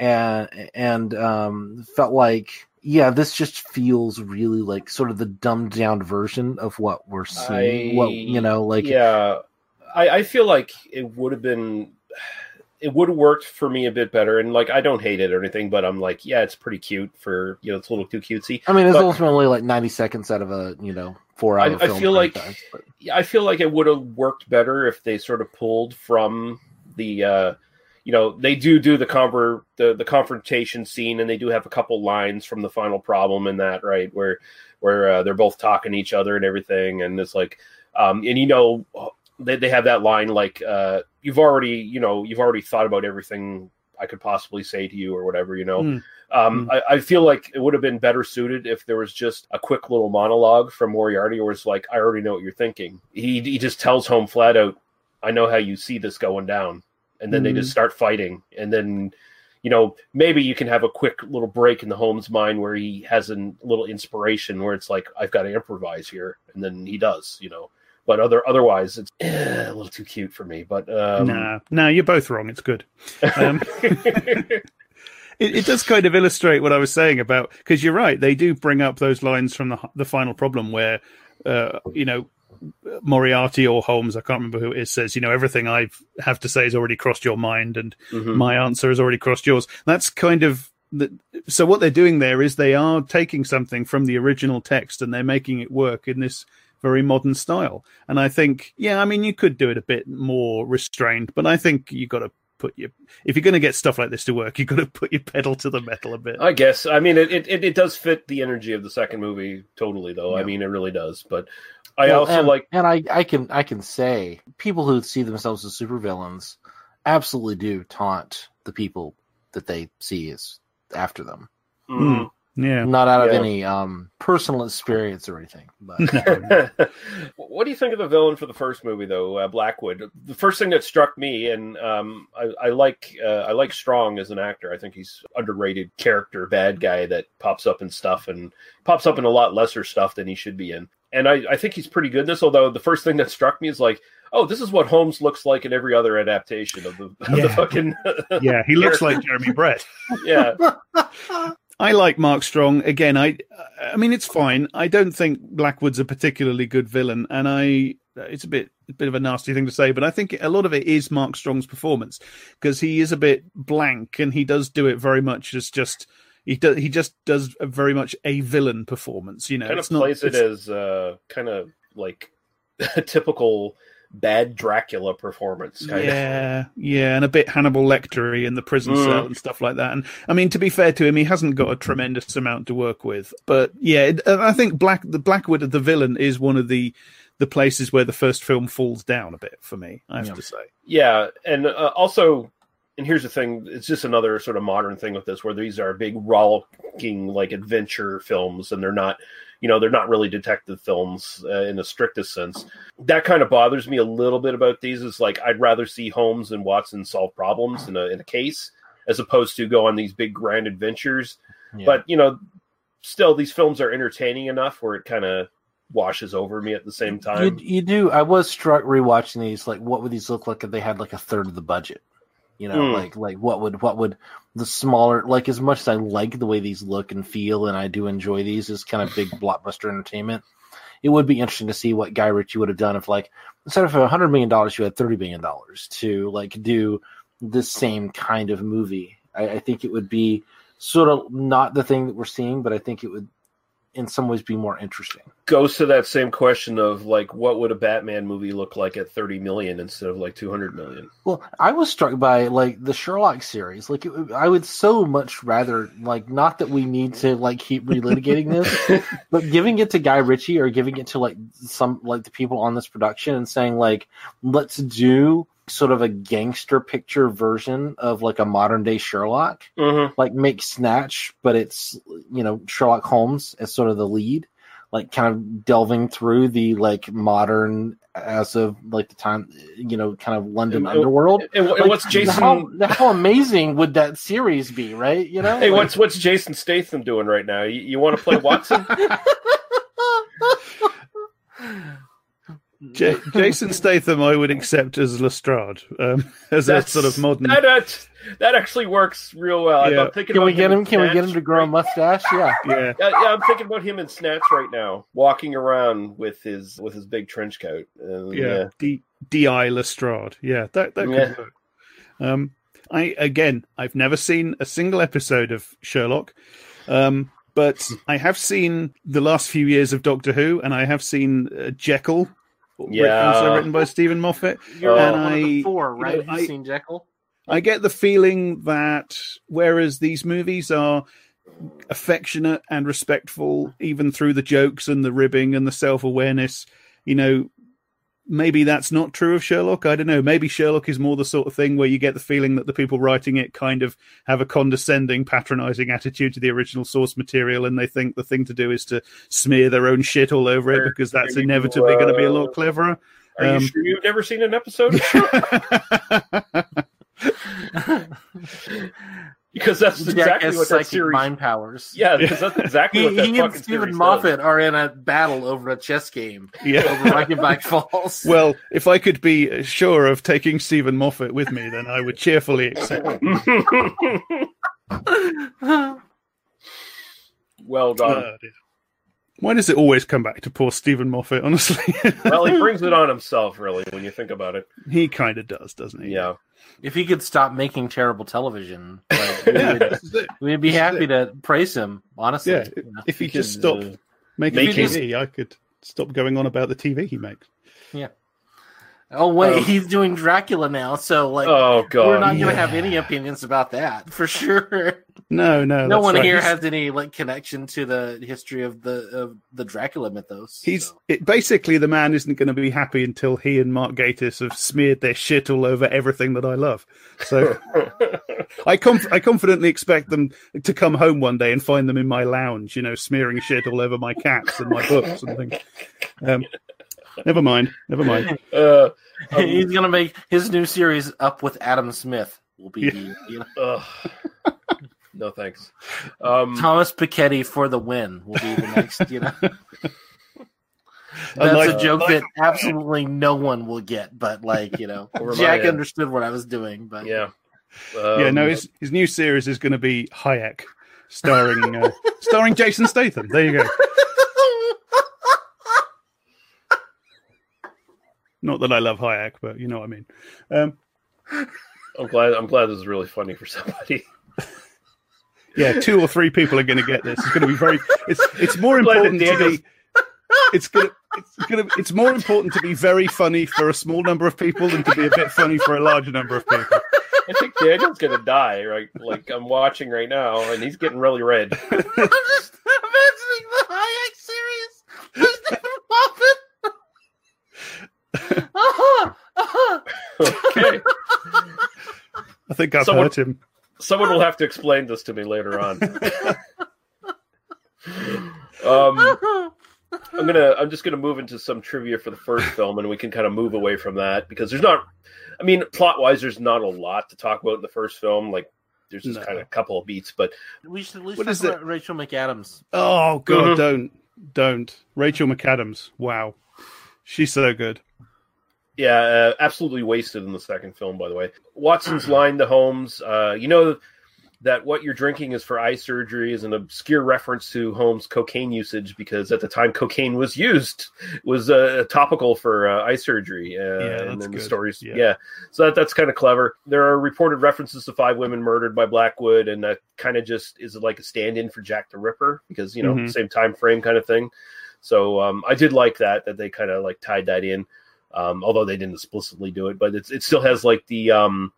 and and um felt like yeah this just feels really like sort of the dumbed down version of what we're seeing what you know like yeah. I, I feel like it would have been it would have worked for me a bit better and like i don't hate it or anything but i'm like yeah it's pretty cute for you know it's a little too cutesy. I mean it's But ultimately like 90 seconds out of a you know four hour I, I feel like yeah, i feel like it would have worked better if they sort of pulled from the uh you know they do do the conver the, the confrontation scene and they do have a couple lines from the final problem in that right where where uh, they're both talking to each other and everything and it's like um and you know they, they have that line like uh you've already you know you've already thought about everything i could possibly say to you or whatever you know Mm. um, I, I feel like it would have been better suited if there was just a quick little monologue from Moriarty, where it's like, "I already know what you're thinking." He he just tells home flat out, "I know how you see this going down," and then they Mhm. just start fighting, and then you know maybe you can have a quick little break in the Holmes mind where he has a little inspiration where it's like, "I've got to improvise here," and then he does, you know. But other otherwise, it's eh, a little too cute for me. But um, nah, nah, you're both wrong. It's good. Um, (laughs) it, it does kind of illustrate what I was saying about because you're right. They do bring up those lines from the the final problem where, uh, you know, Moriarty or Holmes, I can't remember who it is, says, you know, everything I have to say has already crossed your mind, and Mhm. my answer has already crossed yours. That's kind of the, so. What they're doing there is they are taking something from the original text and they're making it work in this very modern style. And I think, yeah, I mean, you could do it a bit more restrained, but I think you got to put your if you're going to get stuff like this to work, you've got to (laughs) put your pedal to the metal a bit. I guess. I mean, it, it, it does fit the energy of the second movie totally, though. I mean, it really does. But I Well, also and, like. and I, I can I can say people who see themselves as supervillains absolutely do taunt the people that they see as after them. Mm. Yeah, Not out of Yeah. any um, personal experience or anything, but (laughs) (laughs) what do you think of the villain for the first movie, though, uh, Blackwood? The first thing that struck me, and um, I, I like uh, I like Strong as an actor. I think he's underrated character, bad guy that pops up in stuff and pops up in a lot lesser stuff than he should be in. And I, I think he's pretty good in this. Although the first thing that struck me is like, oh, this is what Holmes looks like in every other adaptation of the, of the Yeah. fucking. (laughs) yeah, he looks like. Jeremy Brett. (laughs) yeah. (laughs) I like Mark Strong. Again, I I mean it's fine. I don't think Blackwood's a particularly good villain, and I it's a bit a bit of a nasty thing to say, but I think a lot of it is Mark Strong's performance because he is a bit blank and he does do it very much as just he does he just does a very much a villain performance. You know, kind of it's not- plays it it's- as uh, kind of like a (laughs) typical bad Dracula performance. Kind yeah, yeah, and a bit Hannibal Lectery in the prison Mm. cell and stuff like that. And I mean, to be fair to him, he hasn't got a tremendous amount to work with. But yeah, it, and I think Black the Blackwood of the villain is one of the the places where the first film falls down a bit for me. I have to say. Yeah, and uh, also, and here's the thing: it's just another sort of modern thing with this, where these are big rollicking like adventure films, and they're not, you know, they're not really detective films uh, in the strictest sense. That kind of bothers me a little bit about these. Is like I'd rather see Holmes and Watson solve problems in a in a case as opposed to go on these big grand adventures. Yeah. But you know, still, these films are entertaining enough where it kind of washes over me at the same time. you, you do. I was struck rewatching these. Like, what would these look like if they had like a third of the budget? You know, Hmm. like like what would what would the smaller like as much as I like the way these look and feel, and I do enjoy these as kind of (laughs) big blockbuster entertainment. It would be interesting to see what Guy Ritchie would have done if, like, instead of a hundred million dollars, you had thirty million dollars to like do the same kind of movie. I, I think it would be sort of not the thing that we're seeing, but I think it would, in some ways, be more interesting. goes to that same question of like what would a batman movie look like at 30 million instead of like 200 million Well, I was struck by like the Sherlock series. Like, it, I would so much rather like not that we need to like keep relitigating this, (laughs) but giving it to Guy Ritchie or giving it to like some like the people on this production and saying like, let's do sort of a gangster picture version of like a modern day Sherlock. Mhm. Like make Snatch, but it's you know Sherlock Holmes as sort of the lead. Like kind of delving through the like modern as of like the time you know kind of London And- underworld. and- and Like, what's Jason- How, how amazing would that series be, right? You know, hey Like- what's what's jason statham doing right now you, you want to play watson (laughs) J- (laughs) Jason Statham, I would accept as Lestrade, um, (laughs) as a sort of modern. that, that, that actually works real well Yeah. i'm thinking Can we about get him? in Can we get him to grow a mustache? Yeah, (laughs) yeah. yeah, yeah, I'm thinking about him in Snatch right now, walking around with his with his big trench coat. Uh, yeah, D D.I. Lestrade. Yeah, that that could Yeah. work. Um, I again, I've never seen a single episode of Sherlock, um, but I have seen the last few years of Doctor Who, and I have seen uh, Jekyll, written- Yeah. also written by Stephen Moffat. you're and one of the I, four, you right? know, Have you I- seen Jekyll? I get the feeling that whereas these movies are affectionate and respectful, even through the jokes and the ribbing and the self awareness, you know, maybe that's not true of Sherlock. I don't know. Maybe Sherlock is more the sort of thing where you get the feeling that the people writing it kind of have a condescending, patronizing attitude to the original source material, and they think the thing to do is to smear their own shit all over it because that's you, inevitably going to be a uh, lot cleverer. Are Um, you sure you've never seen an episode? (laughs) (laughs) (laughs) of Sherlock? because that's Jack exactly has what that psychic series. mind powers. Yeah, because that's (laughs) exactly He, what that he and Steven Moffat does. are in a battle over a chess game. Yeah. over Reichenbach Falls. (laughs) Well, if I could be sure of taking Steven Moffat with me, then I would cheerfully accept. (laughs) well done. Oh, dear. Why does it always come back to poor Steven Moffat? Honestly, (laughs) well, he brings it on himself, really, when you think about it. he kind of does, doesn't he? Yeah. If he could stop making terrible television, like, we Yeah, would, this is it. we'd be happy to praise him. Honestly, Yeah, you know. if he just could, stopped uh, making make his- TV, I could. stop going on about the TV he makes. Yeah. Oh wait, Um, he's doing Dracula now, so like, Oh, God. we're not Yeah. gonna have any opinions about that for sure. No, no, no one right. here He's- has any like connection to the history of the of the Dracula mythos. He's it, basically the man isn't going to be happy until he and Mark Gatiss have smeared their shit all over everything that I love. So (laughs) I conf- I confidently expect them to come home one day and find them in my lounge, you know, smearing shit all over my cats and my books and things. Um, never mind, never mind. (laughs) Uh, (laughs) he's gonna make his new series up with Adam Smith. Will be the, you know, (laughs) no thanks. Um, Thomas Piketty for the win. Will be the next. You know, that's Unlike- a joke like- that absolutely no one will get. But like you know, Jack understood what I was doing. But yeah. yeah, no, Um, his his new series is going to be Hayek, starring uh, starring Jason Statham. There you go. Not that I love Hayek, but you know what I mean. Um, I'm glad. I'm glad this is really funny for somebody. yeah, two or three people are going to get this. It's going to be very. It's it's more I'm important to Daniel's- be. It's gonna. It's gonna. It's more important to be very funny for a small number of people than to be a bit funny for a larger number of people. I think Daniel's gonna die. Right, like I'm watching right now, and he's getting really red. (laughs) (laughs) I'm just imagining the Hayek series. There's Steven Moffat. Uh-huh, uh-huh. Okay, I think I've Someone- hurt him. someone will have to explain this to me later on. um, I'm gonna. I'm just gonna move into some trivia for the first film, and we can kind of move away from that because there's not. I mean, plot wise, there's not a lot to talk about in the first film. Like, there's just No. kind of a couple of beats, but We should at least What talk is it? Rachel McAdams. Oh God, Mhm. don't, don't. Rachel McAdams. Wow, she's so good. Yeah, uh, absolutely wasted in the second film. By the way, Watson's (clears throat) line to Holmes, uh, "You know that what you're drinking is for eye surgery," is an obscure reference to Holmes' cocaine usage because at the time cocaine was used was uh, topical for uh, eye surgery. Uh, Yeah, and that's then the stories, Yeah. yeah. So that, that's kind of clever. There are reported references to five women murdered by Blackwood, and that kind of just is like a stand-in for Jack the Ripper because you know Mhm. same time frame kind of thing. So um, I did like that that they kind of like tied that in, um, although they didn't explicitly do it. But it's, it still has like the um,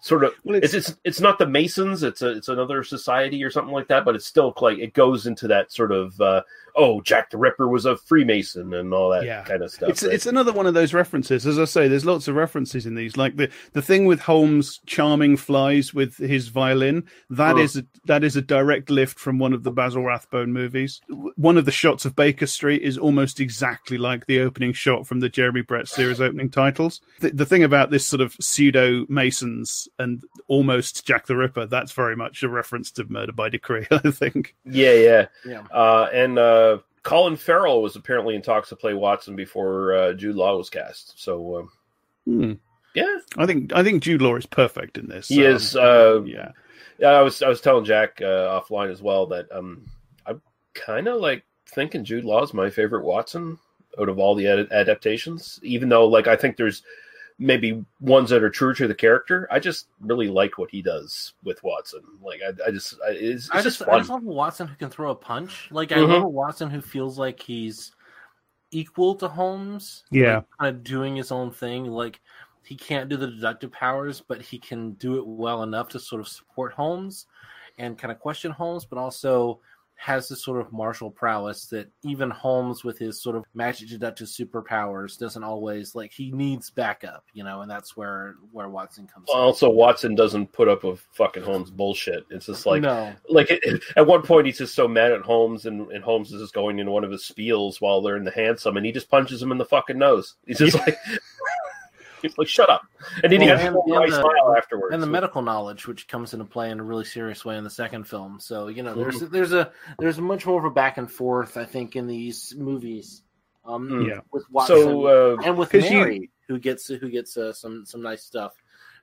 sort of Well, it's, it's it's not the Masons. It's a it's another society or something like that. But it's still like it goes into that sort of uh, oh Jack the Ripper was a Freemason and all that Yeah. kind of stuff. It's right? it's another one of those references. As I say, there's lots of references in these. Like the the thing with Holmes charming flies with his violin. That Oh. is a, that is a direct lift from one of the Basil Rathbone movies. One of the shots of Baker Street is almost exactly like the opening shot from the Jeremy Brett series opening titles. The, the thing about this sort of pseudo Masons and almost Jack the Ripper, that's very much a reference to Murder by Decree. (laughs) I think. Yeah, yeah. Yeah. Uh, and uh, Colin Farrell was apparently in talks to play Watson before uh, Jude Law was cast. So, um, Hmm. yeah, I think I think Jude Law is perfect in this. he Um, is. Uh, yeah. yeah, I was I was telling Jack uh, offline as well that um, I'm kind of like thinking Jude Law is my favorite Watson out of all the ad- adaptations. Even though, like, I think there's maybe ones that are true to the character. I just really like what he does with Watson. Like, I, I just I, it's, it's I just, just, fun. I just love Watson who can throw a punch. Like I Mhm. love a Watson who feels like he's equal to Holmes. Yeah. kind of doing his own thing. Like he can't do the deductive powers, but he can do it well enough to sort of support Holmes and kind of question Holmes, but also has this sort of martial prowess that even Holmes with his sort of magic deductive superpowers doesn't always like he needs backup, you know, and that's where where Watson comes in. Also, Watson doesn't put up with fucking Holmes bullshit. It's just like, No. like it, it- at one point he's just so mad at Holmes, and, and Holmes is just going into one of his spiels while they're in the hansom, and he just punches him in the fucking nose. He's just (laughs) like, he's (laughs) like, shut up, and then he Well, has a and- and the- smile afterwards. and the medical knowledge which comes into play in a really serious way in the second film so you know there's Mhm. there's a there's much more of a back and forth i think in these movies um Mm. Yeah. with Watson So, uh, and with 'cause you- Mary who gets who gets uh, some some nice stuff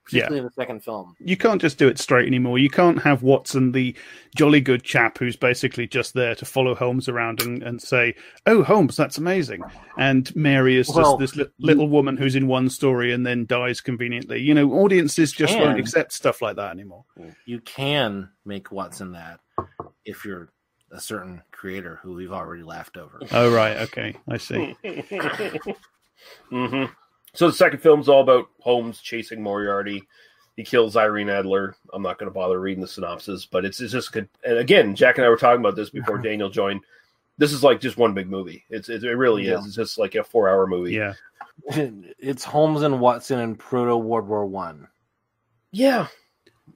particularly in the second film you can't just do it straight anymore. You can't have Watson, the jolly good chap who's basically just there to follow Holmes around and, and say, "Oh, Holmes, that's amazing," and Mary is just this li- little woman who's in one story and then dies conveniently. You know, audiences just won't accept stuff like that anymore. you can make Watson that if you're a certain creator who we've already laughed over. Oh right, okay, I see. (laughs) hmm So the second film's all about Holmes chasing Moriarty. He kills Irene Adler. I'm not going to bother reading the synopsis, but it's, it's just good. And again, Jack and I were talking about this before (laughs) Daniel joined. This is like just one big movie. It's it, it really Yeah. is. It's just like a four hour movie. Yeah. (laughs) it's Holmes and Watson in proto World War One. Yeah.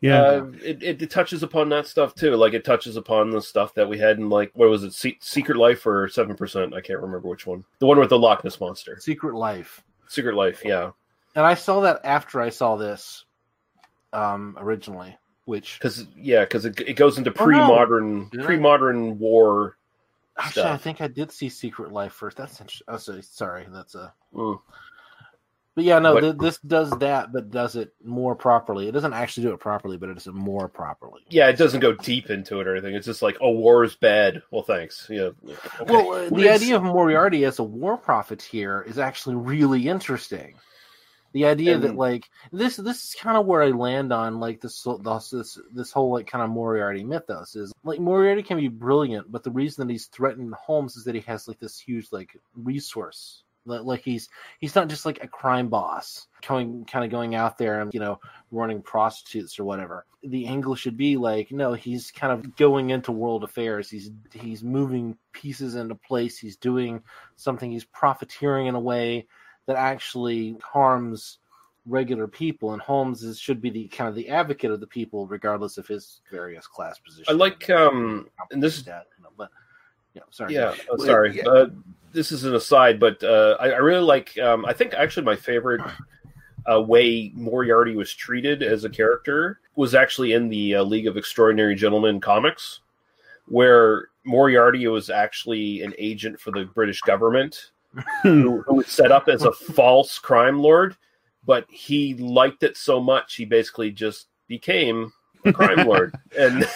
Yeah. Uh, it, it, it touches upon that stuff too. Like it touches upon the stuff that we had in like what was it, Se- Secret Life or Seven Percent? I can't remember which one. The one with the Loch Ness monster. Secret Life. Secret Life. Yeah. And I saw that after I saw this um originally, which Because yeah, because it, it goes into Oh, no. pre-modern Did I? pre-modern war actually I think I did see Secret Life first. That's interesting. Oh, sorry, sorry, that's a. Mm. But yeah, no, But- th- this does that, but does it more properly. It doesn't actually do it properly, but it does it more properly. Yeah, it doesn't go deep into it or anything. It's just like, oh, war is bad. Well, thanks. Yeah. Okay. Well, uh, the idea of Moriarty as a war profiteer is actually really interesting. The idea that like this this is kind of where I land on like this this this, this whole like kind of Moriarty mythos is like Moriarty can be brilliant, but the reason that he's threatened Holmes is that he has like this huge like resource. Like he's he's not just like a crime boss going kind of going out there and you know running prostitutes or whatever. The angle should be like no, he's kind of going into world affairs. He's he's moving pieces into place. He's doing something. He's profiteering in a way that actually harms regular people. And Holmes is, should be the kind of the advocate of the people, regardless of his various class positions. I like um, and this is that, you know, but yeah, sorry. Yeah, oh, sorry. Uh, this is an aside, but uh, I, I really like. Um, I think actually my favorite uh, way Moriarty was treated as a character was actually in the uh, League of Extraordinary Gentlemen comics, where Moriarty was actually an agent for the British government (laughs) who, who was set up as a false crime lord, but he liked it so much he basically just became a crime lord, (laughs) and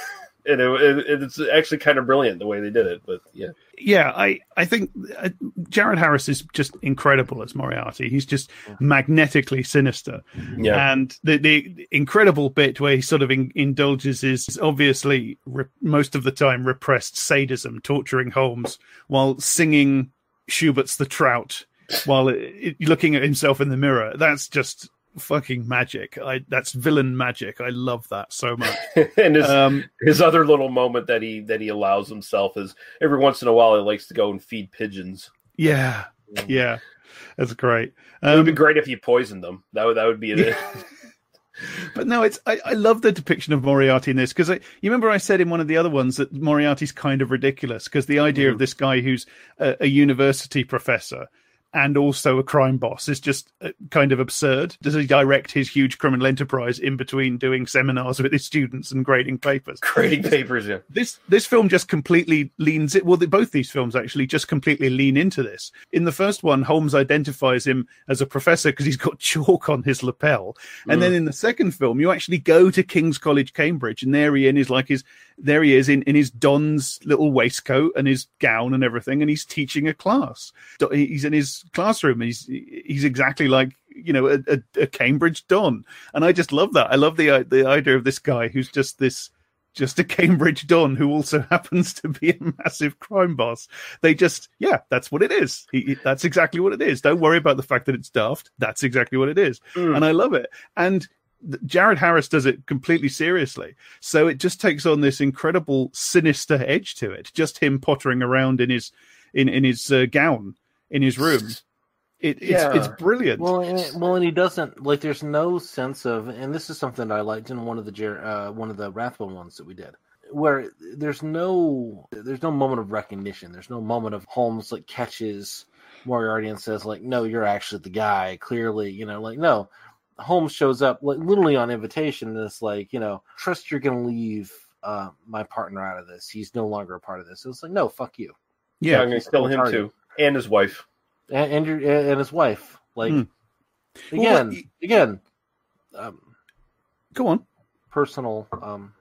and it, it, it's actually kind of brilliant the way they did it. But yeah. yeah, I I think uh, Jared Harris is just incredible as Moriarty. He's just magnetically sinister. Yeah. and the the incredible bit where he sort of in, indulges is obviously re- most of the time repressed sadism, torturing Holmes while singing Schubert's "The Trout" while it, it- looking at himself in the mirror. That's just fucking magic. I that's villain magic. I love that so much. (laughs) and his Um, his other little moment that he that he allows himself is every once in a while he likes to go and feed pigeons. Yeah, yeah, that's great. it would be Um, great if you poisoned them. That would that would be it. (laughs) But no, it's I, I love the depiction of Moriarty in this because I you remember I said in one of the other ones that Moriarty's kind of ridiculous because the idea of this guy who's a, a university professor and also a crime boss is just uh, kind of absurd. Does he direct his huge criminal enterprise in between doing seminars with his students and grading papers? Grading papers, yeah. This this film just completely leans it. Well, both these films actually just completely lean into this. In the first one, Holmes identifies him as a professor because he's got (laughs) chalk on his lapel, and Mm. then in the second film, you actually go to King's College, Cambridge, and there he is like his there he is in, in his Don's little waistcoat and his gown and everything, and he's teaching a class. He's in his classroom. He's he's exactly like you know a, a, a Cambridge Don, and I just love that. I love the uh, the idea of this guy who's just this just a Cambridge Don who also (laughs) happens to be a massive crime boss. They just, yeah, that's what it is. He, he- that's exactly what it is. Don't worry about the fact that it's daft. That's exactly what it is. Hmm. And I love it. And Jared Harris does it completely seriously. So it just takes on this incredible sinister edge to it. Just him pottering around in his in in his uh, gown in his room. It, it's it's brilliant. Well, and, well, and he doesn't like. There's no sense of, and this is something that I liked in one of the Jer- uh, one of the Rathbone ones that we did, where there's no there's no moment of recognition. There's no moment of Holmes like catches Moriarty and says like, "No, you're actually the guy." Clearly, you know, like no. Holmes shows up like literally on invitation and it's like, you know, trust you're gonna leave uh, my partner out of this. He's no longer a part of this. It's like, no, fuck you. Yeah, I'm gonna kill him too, and his wife. and and, your, and his wife. Like Hmm. again, Well, again, um, go on. Personal um,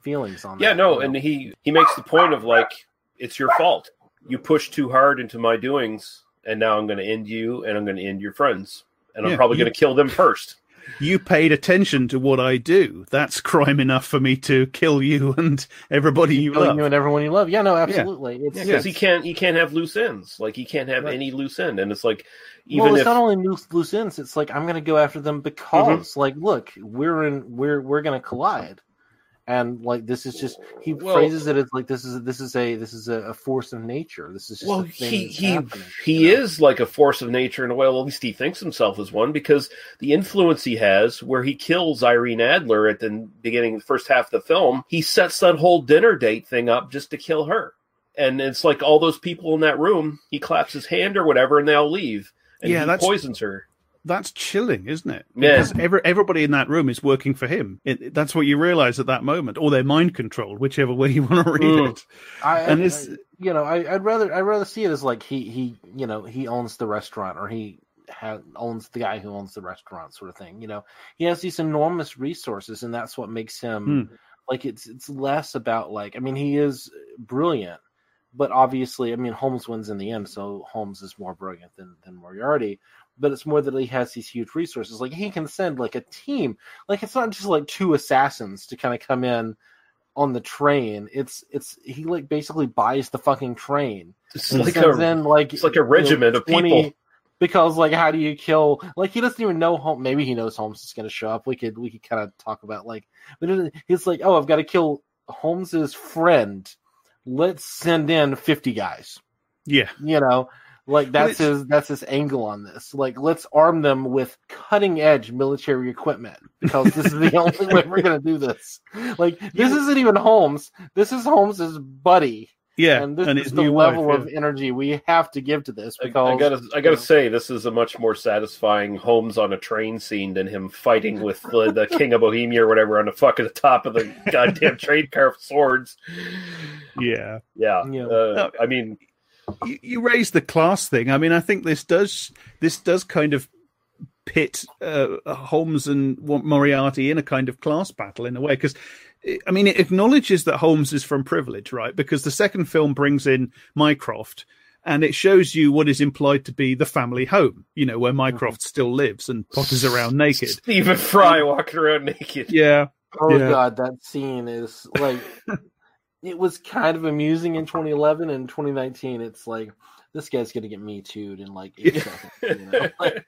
feelings on Yeah, that. no, you know? and he he makes the point of like it's your fault. You pushed too hard into my doings, and now I'm going to end you, and I'm going to end your friends, and I'm probably you- going to kill them first. You paid attention to what I do. That's crime enough for me to kill you (laughs) and everybody you Killing love. you and everyone you love. Yeah, no, absolutely. It's because he can't he can't have loose ends. Like he can't have any loose end, and it's like even well, it's if not only loose, loose ends. It's like I'm going to go after them mm-hmm. because, like, look, we're in, we're we're going to collide, and like this is just he Well- phrases it as like this is this is a this is a, a force of nature. This is just well a thing he that's he happening. he is like a force of nature in a way. Well, at least he thinks himself as one because the influence he has, where he kills Irene Adler at the beginning, the first half of the film, he sets that whole dinner date thing up just to kill her. And it's like all those people in that room, he claps his hand or whatever, and they all leave. And Yeah, he that's- poisons her. That's chilling, isn't it? Yeah. Because every, everybody in that room is working for him. It, that's what you realize at that moment, or they're mind controlled, whichever way you want to read Mm. it. I, and I- it's you know, I, I'd rather I'd rather see it as like he he you know he owns the restaurant or he ha- owns the guy who owns the restaurant sort of thing. You know, he has these enormous resources, and that's what makes him Hmm. like it's it's less about like I mean he is brilliant, but obviously I mean Holmes wins in the end, so Holmes is more brilliant than than Moriarty. But it's more that he has these huge resources. Like he can send like a team. Like it's not just like two assassins to kind of come in on the train. It's it's he like basically buys the fucking train. It's like a- in like it's like a you know, regiment of people. Because like how do you kill like he doesn't even know Holmes maybe he knows Holmes is gonna show up. We could we could kind of talk about like but he's like, Oh, I've got to kill Holmes's friend. Let's send in fifty guys. Yeah. You know, like that's it's- his that's his angle on this. Like, let's arm them with cutting edge military equipment because this is the (laughs) only way we're gonna do this. Like, this isn't even Holmes. This is Holmes's buddy. Yeah, and this and is the level wife, of energy we have to give to this because I gotta, I gotta say, this is a much more satisfying Holmes on a train scene than him fighting with the, the King of Bohemia or whatever on the fucking top of the (laughs) goddamn train car of swords. Yeah. Yeah, Uh, I mean, you, you raised the class thing. I mean, I think this does this does kind of pit uh, Holmes and Moriarty in a kind of class battle in a way because. I mean, it acknowledges that Holmes is from privilege, right? Because the second film brings in Mycroft, and it shows you what is implied to be the family home, you know, where Mycroft still lives and potters around naked. (laughs) Stephen Fry walking around naked. Yeah. Oh yeah. god, that scene is like (laughs) it was kind of amusing in 2011 and 2019. It's like this guy's gonna get me too'd in like eight seconds. You know? (laughs) like,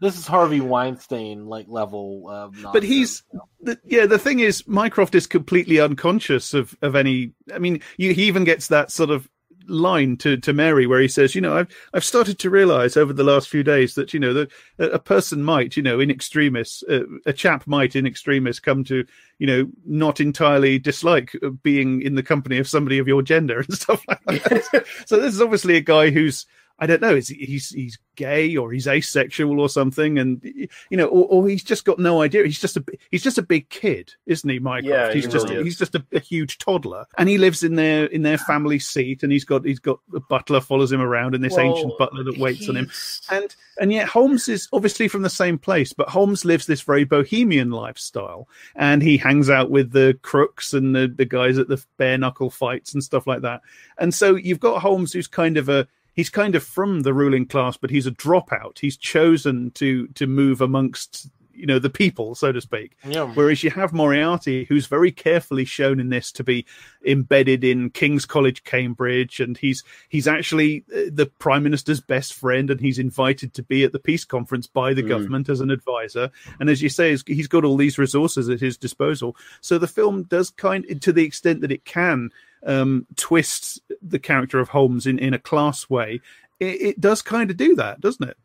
this is Harvey Weinstein like level nonsense. but he's the, yeah the thing is mycroft is completely unconscious of of any i mean you, he even gets that sort of line to to mary where he says you know i've i've started to realize over the last few days that you know that a, a person might you know in extremis uh, a chap might in extremis come to you know not entirely dislike uh, being in the company of somebody of your gender (laughs) and stuff like that. (laughs) So this is obviously a guy who's I don't know. Is he, he's he's gay or he's asexual or something, and you know, or, or he's just got no idea. He's just a he's just a big kid, isn't he, Mycroft? Yeah, he's he just really he's just a, huge toddler, and he lives in their in their family seat, and he's got he's got a butler follows him around, and this Well, ancient butler that waits on him, and and yet Holmes is obviously from the same place, but Holmes lives this very bohemian lifestyle, and he hangs out with the crooks and the the guys at the bare knuckle fights and stuff like that, and so you've got Holmes who's kind of a he's kind of from the ruling class, but he's a dropout. He's chosen to to move amongst you know the people, so to speak. Yeah. Whereas you have Moriarty, who's very carefully shown in this to be embedded in King's College, Cambridge, and he's he's actually uh, the Prime Minister's best friend, and he's invited to be at the peace conference by the Mm. government as an advisor. And as you say, he's- he's got all these resources at his disposal. So the film does kind, to the extent that it can, um, twist the character of Holmes in in a class way. It, it does kind of do that, doesn't it?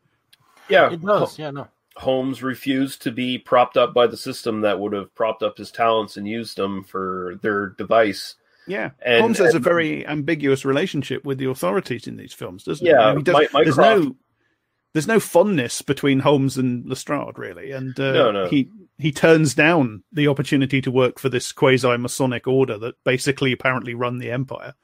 Yeah, It does, yeah, no. Holmes refused to be propped up by the system that would have propped up his talents and used them for their device. Yeah, And- Holmes has a very ambiguous relationship with the authorities in these films, doesn't he? Yeah, You know, he there's Mycroft- no there's no fondness between Holmes and Lestrade really, and uh, No, no. he he turns down the opportunity to work for this quasi Masonic order that basically apparently run the empire.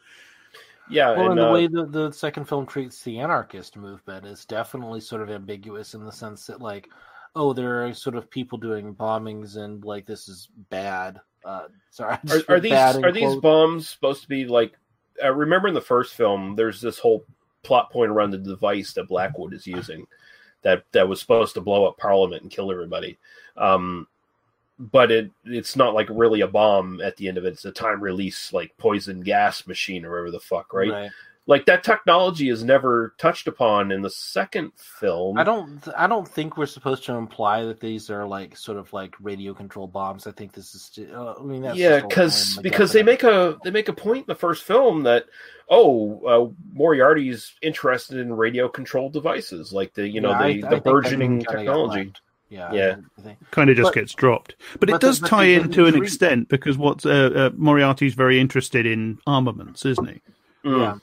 Yeah, Well, and, and, the uh, way that the second film treats the anarchist movement is definitely sort of ambiguous in the sense that, like, oh, there are sort of people doing bombings and like this is bad. Uh, sorry, are, are these bad in are these bombs supposed to be like? Uh, remember in the first film, there's this whole plot point around the device that Blackwood is using. that that was supposed to blow up Parliament and kill everybody. Um, but it it's not like really a bomb at the end of it. It's a time release like poison gas machine or whatever the fuck, right? Right. Like that technology is never touched upon in the second film. I don't. I don't think we're supposed to imply that these are like sort of like radio controlled bombs. I think this is. Uh, I mean, that's yeah, because because they make a they make a point in the first film that oh uh, Moriarty's interested in radio controlled devices like the you know Yeah, the I- I the that burgeoning technology. Left. Yeah, yeah. Kind of just But- gets dropped. But it but the- does but tie in to an intrigue- extent because what uh, uh, Moriarty's very interested in armaments, isn't he? Yeah.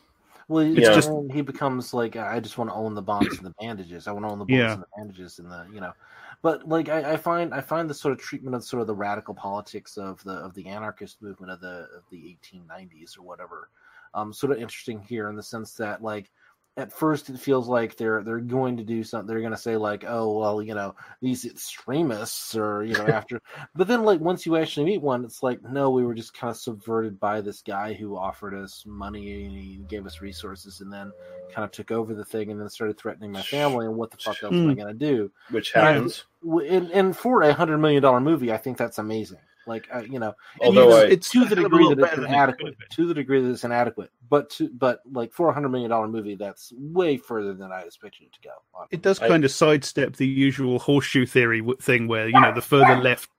Well, It's it's just- just he becomes like I just want to own the bombs and the bandages. I want to own the bullets Yeah. and the bandages and the you know. But like I, I find I find the sort of treatment of sort of the radical politics of the of the anarchist movement of the of the 1890s or whatever, um, sort of interesting here in the sense that like at first it feels like they're they're going to do something. They're going to say like, oh well, you know, these extremists or you know (laughs) after. but then like once you actually meet one, it's like no, we were just kind of subverted by this guy who offered us money and he gave us resources and then kind of took over the thing and then started threatening my family and what the fuck else am I Hmm. going to do? Which happens. w- and, and for a hundred million dollar movie, I think that's amazing. Like uh, you know, and Although even I- it's to the degree that it's better it inadequate. To the degree that it's inadequate, but to but like for a hundred million dollar movie, that's way further than I expected it to go. It does I- kind of sidestep the usual horseshoe theory thing, where you know the further (laughs) left,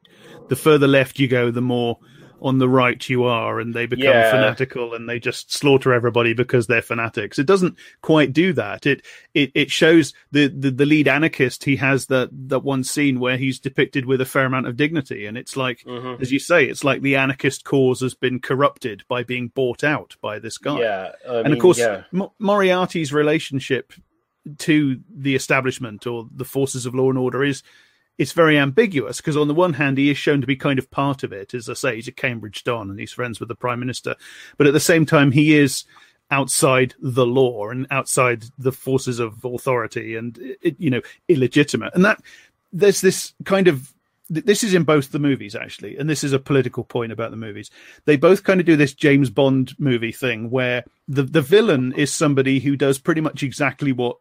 the further left you go, the more on the right you are, and they become Yeah. fanatical and they just slaughter everybody because they're fanatics. It doesn't quite do that. It it it shows the the, the lead anarchist. He has that that one scene where he's depicted with a fair amount of dignity, and it's like, Mhm. as you say, it's like the anarchist cause has been corrupted by being bought out by this guy. Yeah, I and mean, of course, yeah. Mo- Moriarty's relationship to the establishment or the forces of law and order is it's very ambiguous because on the one hand he is shown to be kind of part of it. As i say he's a cambridge don and he's friends with the prime minister. But at the same time he is outside the law and outside the forces of authority and you know illegitimate. And that there's this kind of this is in both the movies actually and this is a political point about the movies. They both kind of do this james bond movie thing where the the villain is somebody who does pretty much exactly what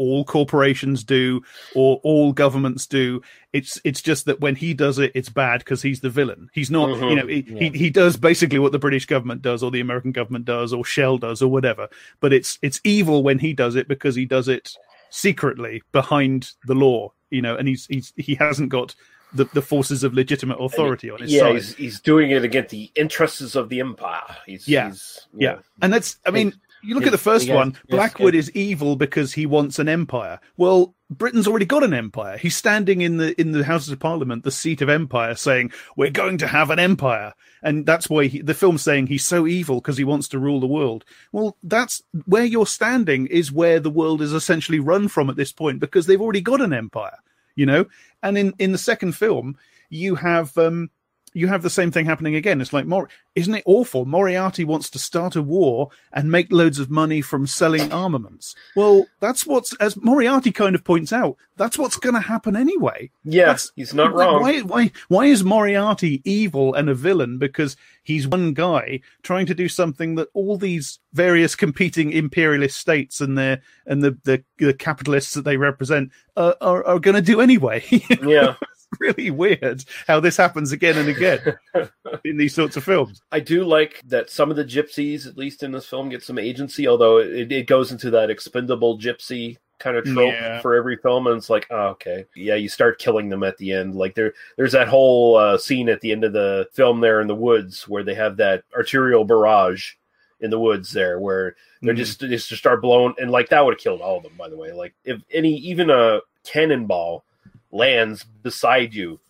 all corporations do or all governments do it's it's just that when he does it it's bad because he's the villain he's not Mhm. you know he, Yeah. he he does basically what the british government does or the american government does or shell does or whatever but it's it's evil when he does it because he does it secretly behind the law you know and he's he's he hasn't got the, the forces of legitimate authority on his yeah, side he's, he's doing it against the interests of the empire. He's, yeah, he's, yeah, and that's. I mean, you look at the first one. Blackwood is evil because he wants an empire. Well, Britain's already got an empire. He's standing in the in the Houses of Parliament, the seat of empire, saying we're going to have an empire, and that's why he, the film's saying he's so evil because he wants to rule the world. Well, that's where you're standing is where the world is essentially run from at this point because they've already got an empire, you know. And in in the second film, you have um you have the same thing happening again. It's like, Mor- isn't it awful? Moriarty wants to start a war and make loads of money from selling armaments. Well, that's what's, as Moriarty kind of points out, that's what's going to happen anyway. Yeah, he's not wrong. Why, why, why is Moriarty evil and a villain? Because he's one guy trying to do something that all these various competing imperialist states and their and the the, the capitalists that they represent uh, are are going to do anyway. (laughs) Yeah. (laughs) really weird how this happens again and again (laughs) in these sorts of films. I do like that some of the gypsies, at least in this film, get some agency, although it, it goes into that expendable gypsy kind of trope Yeah. for every film, and it's like, oh, okay, yeah, you start killing them at the end. Like there, there's that whole uh, scene at the end of the film there in the woods where they have that arterial barrage in the woods there, where they're Mhm. just they just start blowing, and like that would have killed all of them. By the way, like if any even a cannonball lands beside you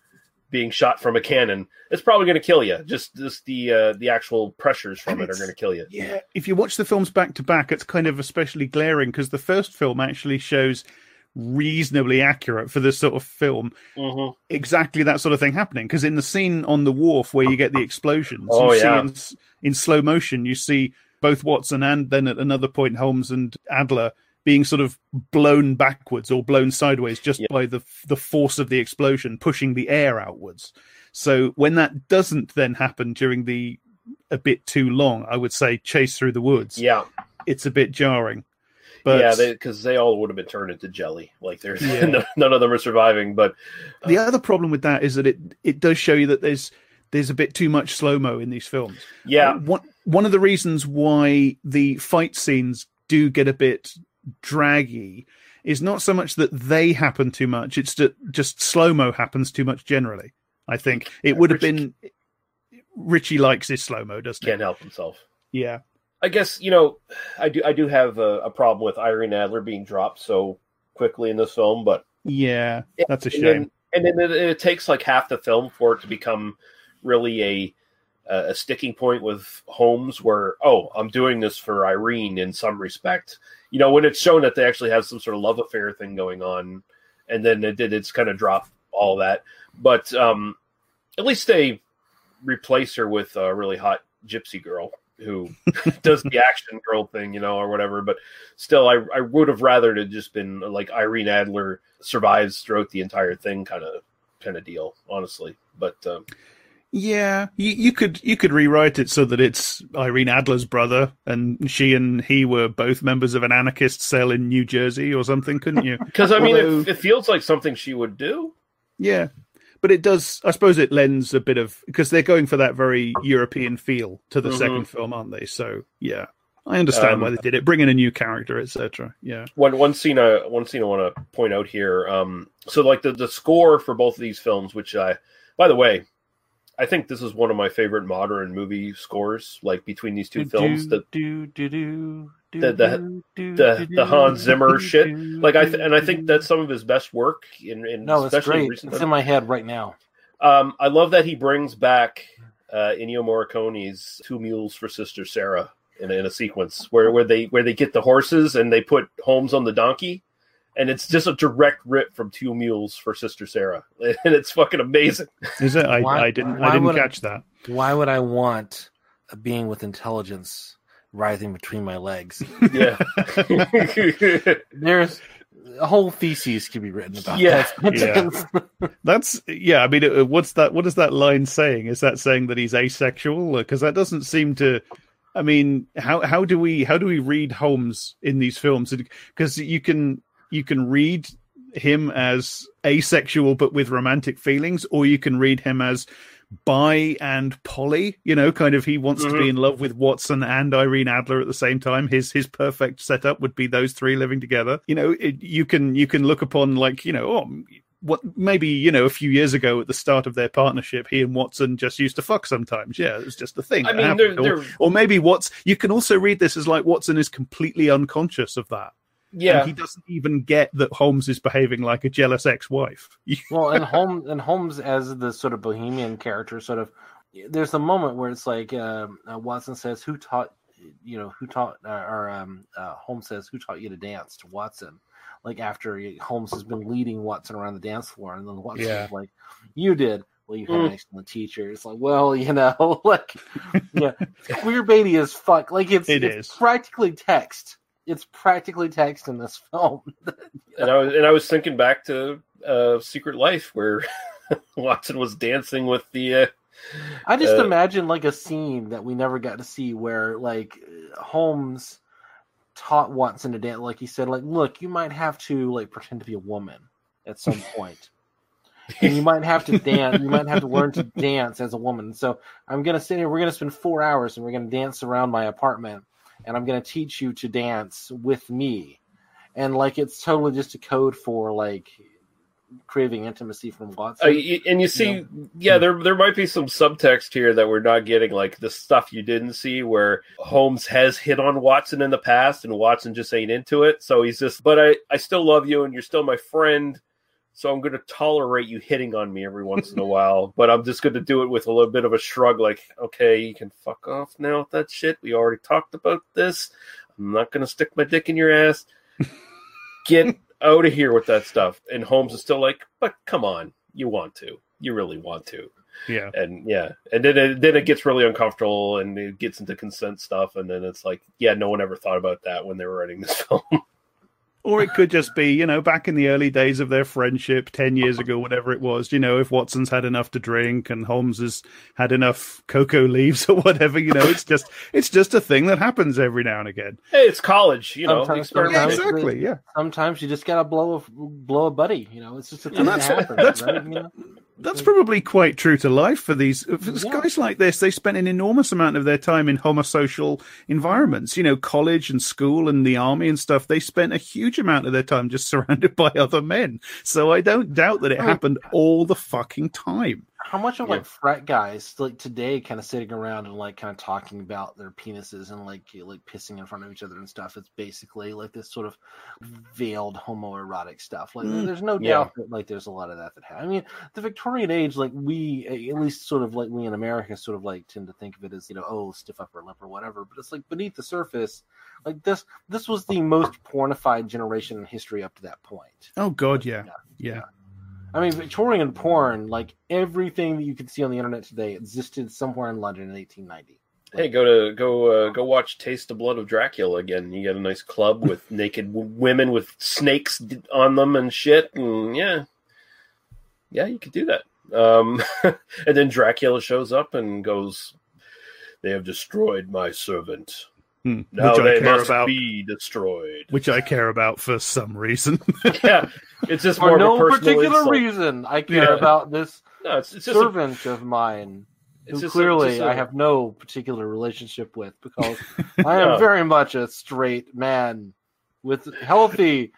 being shot from a cannon, it's probably going to kill you. Just just the uh, the actual pressures from And it are going to kill you. Yeah, if you watch the films back to back, it's kind of especially glaring because the first film actually shows reasonably accurate for this sort of film Mhm. exactly that sort of thing happening because in the scene on the wharf where you get the explosions Oh, you yeah. see in, in slow motion you see both watson and then at another point holmes and adler being sort of blown backwards or blown sideways just by the the force of the explosion pushing the air outwards so when that doesn't then happen during the a bit too long i would say chase through the woods Yeah. it's a bit jarring But yeah, because they, all would have been turned into jelly. Like there's (laughs) Yeah. none of them are surviving. But the other problem with that is that it it does show you that there's there's a bit too much slow mo in these films. Yeah. Uh, one one of the reasons why the fight scenes do get a bit draggy is not so much that they happen too much; it's that just slow mo happens too much generally. I think it would have been. Ritchie likes his slow mo, doesn't can't he? help himself. Yeah. I guess you know, I do. I do have a, a problem with Irene Adler being dropped so quickly in this film, but Yeah, that's a and shame. then, and then it, it takes like half the film for it to become really a a sticking point with Holmes, where oh, I'm doing this for Irene in some respect. You know, when it's shown that they actually have some sort of love affair thing going on, and then it did it's kind of drop all that. But um, at least they replace her with a really hot gypsy girl who (laughs) does the action girl thing, you know, or whatever. But still, I I would have rather it had just been like Irene Adler survives throughout the entire thing, kind of kind of deal, honestly. But um, Yeah, you, you could you could rewrite it so that it's Irene Adler's brother, and she and he were both members of an anarchist cell in New Jersey or something, couldn't you? (laughs) because I mean, Although- it, it feels like something she would do. yeah, but it does. I suppose it lends a bit of because they're going for that very European feel to the Mhm. second film, aren't they? So yeah, I understand Um, why they did it. Bring in a new character, etc. Yeah, one one scene I one scene I want to point out here. Um, so like the the score for both of these films, which I, by the way, I think this is one of my favorite modern movie scores. Like between these two films, the do do do the the, the, the Hans Zimmer shit. Like I th- and I think that's some of his best work. In, in No, it's great. recent It's in my head right now. Um, I love that he brings back uh, Ennio Morricone's Two Mules for Sister Sara in, in a sequence where, where they where they get the horses and they put Holmes on the donkey, and it's just a direct rip from Two Mules for Sister Sara, (laughs) and it's fucking amazing. is it? I, Why- I didn't I didn't would catch that. Why would I want a being with intelligence writhing between my legs? (laughs) Yeah, (laughs) There's a whole thesis could be written about Yeah. that. Yeah. That's yeah. I mean, uh, what's that? What is that line saying? Is that saying that he's asexual? Because that doesn't seem to. I mean, how how do we how do we read Holmes in these films? Because you can you can read him as asexual but with romantic feelings, or you can read him as bi and poly. You know, kind of he wants to be Mhm. in love with Watson and Irene Adler at the same time. His his perfect setup would be those three living together. You know, it, you can you can look upon like you know, oh, what maybe you know a few years ago at the start of their partnership, he and Watson just used to fuck sometimes. Yeah, it was just a thing. I mean, they're- Or- they're- or maybe Watson. You can also read this as like Watson is completely unconscious of that. Yeah. And he doesn't even get that Holmes is behaving like a jealous ex-wife. (laughs) well, and Holmes and Holmes as the sort of bohemian character, sort of. There's a moment where it's like um, uh, Watson says, "Who taught you know who taught?" Uh, or um, uh, Holmes says, "Who taught you to dance?" to Watson. Like after Holmes has been leading Watson around the dance floor, and then Watson's Yeah. like, "You did." Well, you had an Mm. excellent teacher. It's like, well, (laughs) you know, (laughs) like, yeah, queer baity as fuck. Like it's It it's is. practically text. It's practically text in this (laughs) film. and I was and I was thinking back to uh, Secret Life where (laughs) Watson was dancing with the. Uh, I just uh, imagine like a scene that we never got to see where like Holmes taught Watson to dance. Like he said, like, look, you might have to like pretend to be a woman at some (laughs) point. and you might have to dance. You might have to learn to dance as a woman. So I'm gonna sit here. We're gonna spend four hours, and we're gonna dance around my apartment, and I'm gonna teach you to dance with me. And like it's totally just a code for like craving intimacy from Watson. Uh, and you see, yeah, there there might be some subtext here that we're not getting, like the stuff you didn't see, where Holmes has hit on Watson in the past, and Watson just ain't into it. So he's just, but I I still love you, and you're still my friend. So I'm going to tolerate you hitting on me every once in a while, but I'm just going to do it with a little bit of a shrug, like, okay, you can fuck off now with that shit. We already talked about this. I'm not going to stick my dick in your ass. (laughs) Get out of here with that stuff. And Holmes is still like, but come on, you want to, you really want to. Yeah. And yeah, and then it, then it gets really uncomfortable and it gets into consent stuff, and then it's like, yeah, no one ever thought about that when they were writing this (laughs) film. Or it could just be, you know, back in the early days of their friendship, 10 years ago, whatever it was, you know, if Watson's had enough to drink and Holmes has had enough cocoa leaves (laughs) or whatever, you know, it's just, it's just a thing that happens every now and again. Hey, it's college, you know. Sometimes, experiment. Yeah, sometimes- exactly, yeah. Sometimes you just gotta blow a blow a buddy. You know, it's just a thing And that happens, that's- right? You know? That's mm. probably quite true to life for these for guys like this. They spent an enormous amount of their time in homosocial environments, you know, college and school and the army and stuff. They spent a huge amount of their time just (laughs) surrounded by other men. So I don't doubt that it I happened all the fucking time. How much of like frat guys like today kind of sitting around and like kind of talking about their penises and like like pissing in front of each other and stuff? It's basically like this sort of veiled homoerotic stuff. Like Mm, there's no yeah. doubt that like there's a lot of that that happens. I mean, the Victorian age, like we at least sort of like we in America sort of like tend to think of it as you know oh stiff upper lip or whatever, but it's like beneath the surface. Like this, this was the most pornified generation in history up to that point. Oh god, yeah. Yeah. I mean, Victorian porn, like everything that you can see on the internet today, existed somewhere in London in 1890. Hey, go to go uh, go watch Taste the Blood of Dracula again. You get a nice club with (laughs) naked w- women with snakes on them and shit, and yeah, yeah, you could do that. Um, (laughs) and then Dracula shows up and goes, "They have destroyed my servant. Hmm. Now Which I they care must about. be destroyed." Which I care about for some reason. (laughs) yeah, it's just For more no of a particular insult. reason, I care Yeah. about this No, it's, it's just a- servant of mine, It's who just a- clearly just a- I have no particular relationship with because (laughs) I am No. very much a straight man with healthy,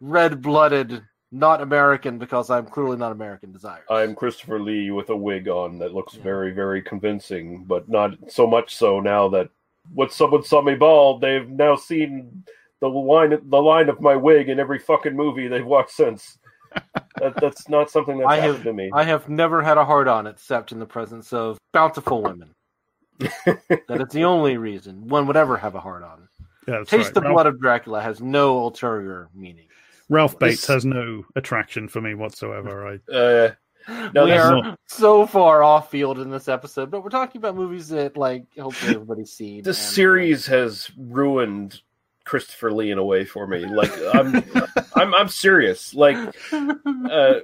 red-blooded, not American because I'm clearly not American desire. I'm Christopher Lee with a wig on that looks very, very convincing, but not so much so now that when someone saw me bald, they've now seen the line the line of my wig in every fucking movie they've watched since. (laughs) that, that's not something that's I happened have to me. I have never had a hard on except in the presence of bountiful women. (laughs) that is the only reason one would ever have a hard on. Yeah, Taste right. the Ralph- blood of Dracula has no ulterior meaning. Ralph Bates This- has no attraction for me whatsoever. I Uh, no, we are not- so far off field in this episode, but we're talking about movies that like hopefully everybody's seen. this series has ruined Christopher Lee in a way for me. Like I'm, (laughs) I'm, I'm serious. Like, uh,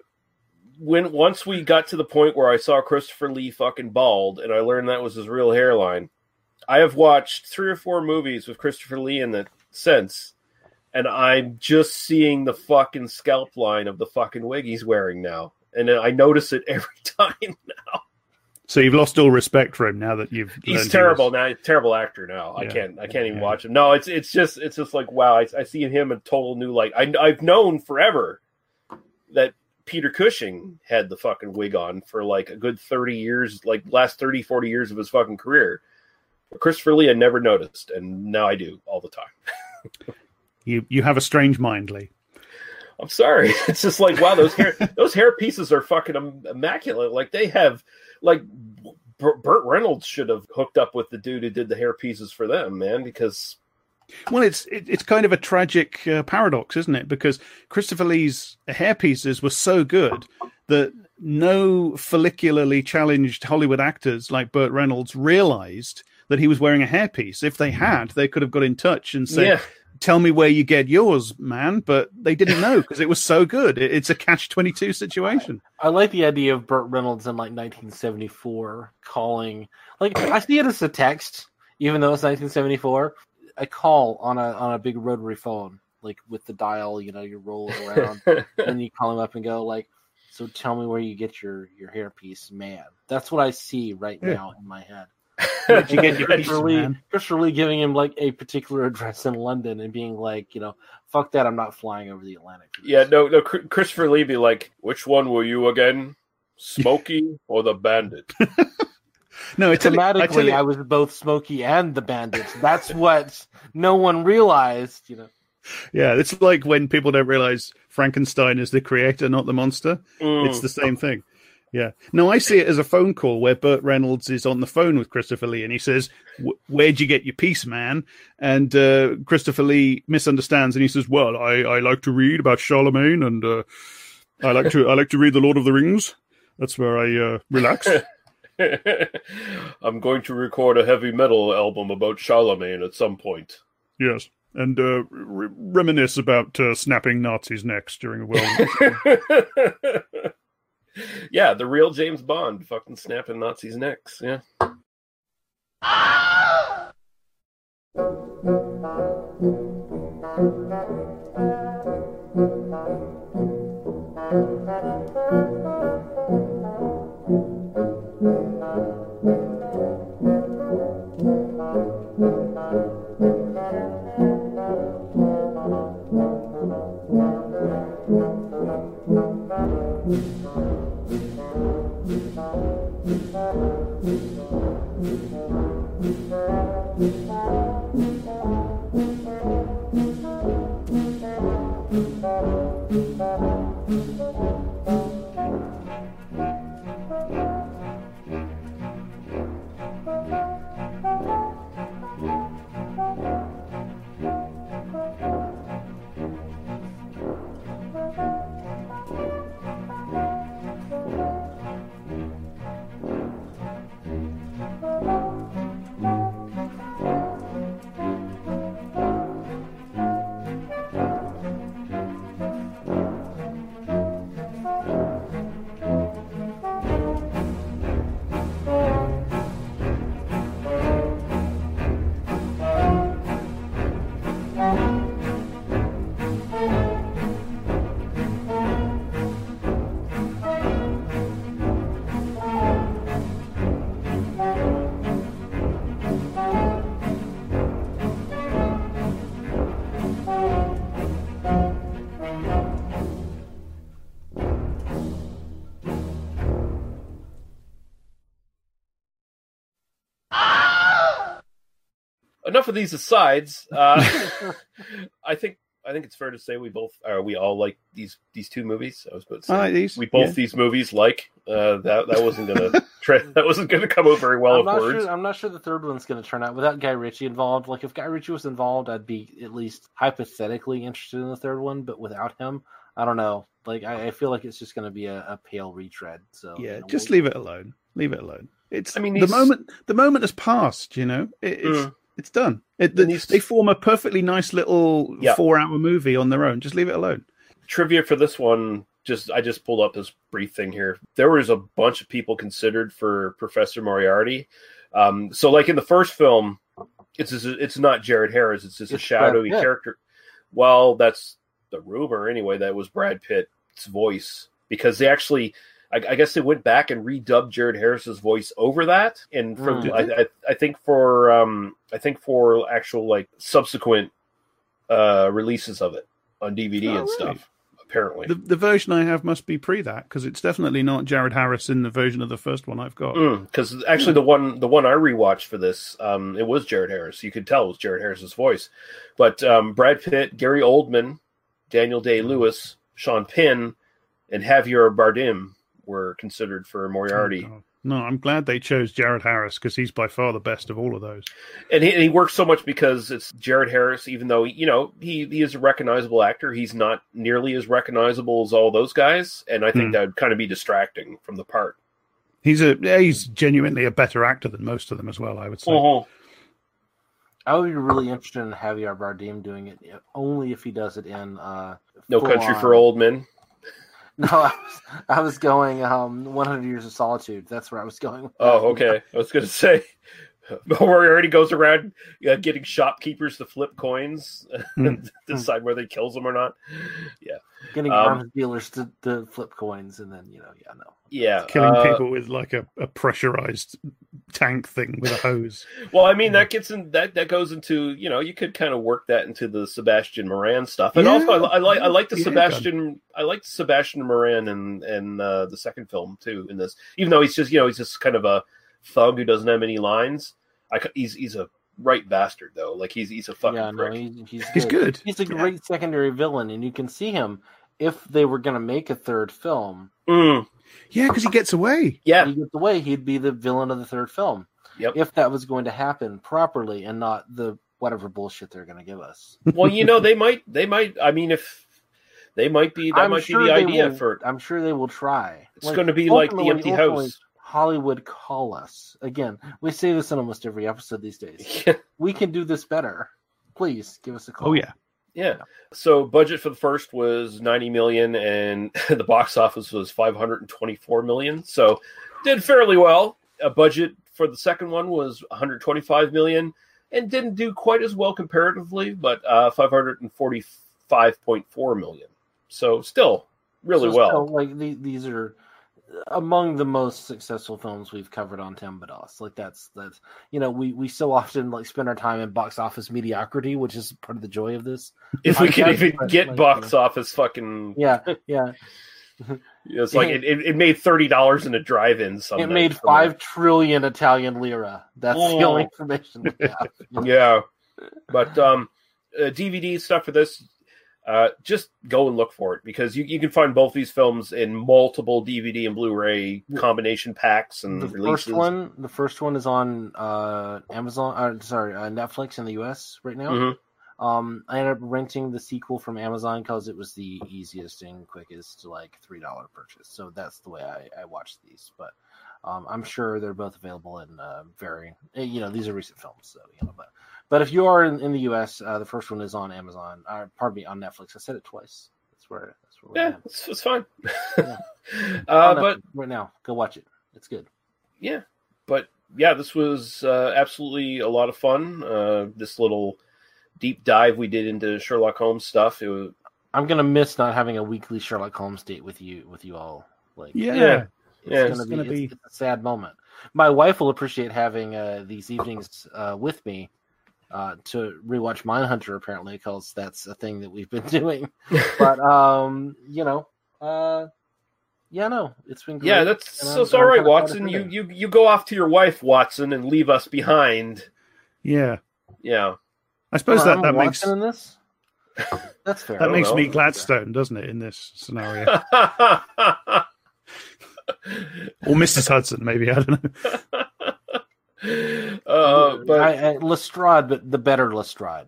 when once we got to the point where I saw Christopher Lee fucking bald, and I learned that was his real hairline, I have watched three or four movies with Christopher Lee in it since, and I'm just seeing the fucking scalp line of the fucking wig he's wearing now, and I notice it every (laughs) time. Now. So you've lost all respect for him now that you've. He's he terrible was- now. He's terrible actor now. I can't. I can't even watch him. No, it's it's just it's just like wow. I, I see him in total new light. I, I've known forever that Peter Cushing had the fucking wig on for like a good thirty years, like last 30, 40 years of his fucking career. But Christopher Lee, I never noticed, and now I do all the time. (laughs) You you have a strange mind, Lee. I'm sorry. (laughs) It's just like wow, those hair (laughs) those hair pieces are fucking immaculate. Like they have like Burt Reynolds should have hooked up with the dude who did the hair pieces for them, man, because Well, it's it, it's kind of a tragic uh, paradox, isn't it? Because Christopher Lee's hair pieces were so good that no follicularly challenged Hollywood actors like Burt Reynolds realized that he was wearing a hairpiece. If they had, they could have got in touch and said, Yeah. "Tell me where you get yours, man." But they didn't know (laughs) because it was so good. It, it's a catch twenty two situation. I like the idea of Burt Reynolds in like 1974 calling. Like I see it as a text, even though it's 1974. A call on a on a big rotary phone, like with the dial. You know, you roll it around, (laughs) and you call him up and go like, "So tell me where you get your your hairpiece, man." That's what I see right Yeah. now in my head. Where'd (laughs) you get your Hairpiece, Christopher Lee? man. Christopher Lee giving him like a particular address in London and being like, you know, fuck that, I'm not flying over the Atlantic. Yeah, no, no. Chr- Christopher Lee be like, "Which one were you again, Smokey or the Bandit?" (laughs) No, it's Thematically, I, was both Smokey and the Bandits. That's (laughs) what no one realized. You know, Yeah, it's like when people don't realize Frankenstein is the creator, not the monster. Mm. It's the same thing. Yeah. No, I see it as a phone call where Burt Reynolds is on the phone with Christopher Lee and he says, Where'd you get your piece, man? And uh, Christopher Lee misunderstands and he says, Well, I, I like to read about Charlemagne and uh, I like to I like to read the Lord of the Rings. That's where I uh, relax. (laughs) I'm going to record a heavy metal album about Charlemagne at some point. yes. and uh, re- reminisce about uh, snapping Nazis' necks during a World (laughs) War. Yeah, the real James Bond, fucking snapping Nazis' necks. Yeah. Ah! Enough of these asides. Uh, (laughs) (laughs) I think I think it's fair to say we both uh, we all like these these two movies. I was about to say I like these, we both yeah. these movies like uh, that. That wasn't gonna (laughs) tra- that wasn't gonna come out very well I'm not words. sure. I'm not sure the third one's going to turn out without Guy Ritchie involved. Like if Guy Ritchie was involved, I'd be at least hypothetically interested in the third one. But without him, I don't know. Like I, I feel like it's just going to be a, a pale retread. So yeah, you know, just we'll- leave it alone. Leave it alone. It's I mean, the moment the moment has passed. You know, it, it's Mm. It's done. It, the, they form a perfectly nice little Yeah. four hour movie on their own. Just leave it alone. Trivia for this one. Just I just pulled up this brief thing here. There was a bunch of people considered for Professor Moriarty. Um, so like in the first film, it's just, it's not Jared Harris. It's just a It's Brad shadowy character. Well, that's the rumor anyway. That was Brad Pitt's voice because they actually, I, I guess they went back and redubbed Jared Harris's voice over that, and for Hmm. I, I, I think for um I think for actual like subsequent uh releases of it on DVD Oh, and really? stuff. Apparently, The the version I have must be pre that because it's definitely not Jared Harris in the version of the first one I've got. because actually the one the one I rewatched for this, um, it was Jared Harris. You could tell it was Jared Harris's voice, but um, Brad Pitt, Gary Oldman, Daniel Day Lewis, Sean Penn, and Javier Bardem were considered for Moriarty. No, I'm glad they chose Jared Harris because he's by far the best of all of those. and he, and he works so much because it's Jared Harris. Even though you know he, he is a recognizable actor, he's not nearly as recognizable as all those guys, and I think Hmm. that would kind of be distracting from the part. He's a yeah, he's genuinely a better actor than most of them as well. I would say. Uh-huh. I would be really interested in Javier Bardem doing it, if- only if he does it in uh, No Country on- for Old Men. No, I was, I was going um, 100 Years of Solitude. That's where I was going. Oh, okay. I was going to say, (laughs) Moriarty goes around uh, getting shopkeepers to flip coins, (laughs) and decide whether he kills them or not. Yeah, Getting Um, arms dealers to, to flip coins, and then you know, yeah, no. yeah. Killing uh, people with like a, a pressurized tank thing with a hose. (laughs) Well, I mean, that gets in that that goes into you know you could kind of work that into the Sebastian Moran stuff, and Yeah, also I, I like I like the yeah, Sebastian I like Sebastian Moran and and uh, the second film too in this, even though he's just you know he's just kind of a thug who doesn't have any lines. I c- he's he's a right bastard though, like he's he's a fucking Yeah, no, prick. he, he's He's good. He's a great secondary villain, and you can see him if they were going to make a third film. Mm. Yeah, because he gets away. Yeah, he gets away. He'd be the villain of the third film. Yep. If that was going to happen properly and not the whatever bullshit they're going to give us. well, you know they might they might. I mean, if they might be that I'm might sure be the they idea will- for I'm sure they will try. It's gonna be like The Empty House. Hollywood call us again. We say this in almost every episode these days. (laughs) we can do this better. please give us a call. Oh yeah. Yeah. So budget for the first was 90 million and (laughs) the box office was 524 million. So did fairly well. A budget for the second one was 125 million and didn't do quite as well comparatively, but uh 545.4 million. So still really So well. still, like the, these are among the most successful films we've covered on Timbados, Like that's that's you know we we so often like spend our time in box office mediocrity, which is part of the joy of this. (laughs) if we can even but, get like, box office fucking Yeah, yeah. (laughs) it's like it, it, it made thirty dollars in a drive-in. Some It made five trillion Italian lira. That's the only Oh. information we have. (laughs) yeah but um uh, dvd stuff for this uh just go and look for it because you, you can find both these films in multiple dvd and blu-ray combination packs and the releases first one, the first one is on uh, Amazon. Uh, sorry, uh, Netflix in the U.S. right now. Mhm. Um, I ended up renting the sequel from Amazon because it was the easiest and quickest, like three dollar purchase. So that's the way I, I watched these. But um, I'm sure they're both available in uh, varying. eh, You know, these are recent films, so you know. But but if you are in, in the U.S., uh, the first one is on Amazon. Uh, pardon me, on Netflix. I said it twice. That's where. That's where. yeah it's, it's fine (laughs) Yeah. (laughs) uh but right now, go watch it. It's good. yeah but yeah this was uh, absolutely a lot of fun uh this little deep dive we did into sherlock holmes stuff it was I'm gonna miss not having a weekly Sherlock Holmes date with you with you all. Like Yeah. Yeah. it's Yeah, gonna it's be, gonna it's- it's a sad moment. My wife will appreciate having uh, these evenings uh, with me uh, to rewatch Mindhunter apparently because that's a thing that we've been (laughs) doing. (laughs) but um, you know, uh, yeah, no, it's been great. yeah that's and so I'm- it's all I'm right watson you you you go off to your wife watson and leave us behind Yeah. yeah I suppose Oh, that, I'm that makes in this. That's fair. that makes know. me Gladstone, doesn't it, in this scenario? (laughs) or Mrs. Hudson, maybe. I don't know. Uh, but I, I, Lestrade, but the better Lestrade.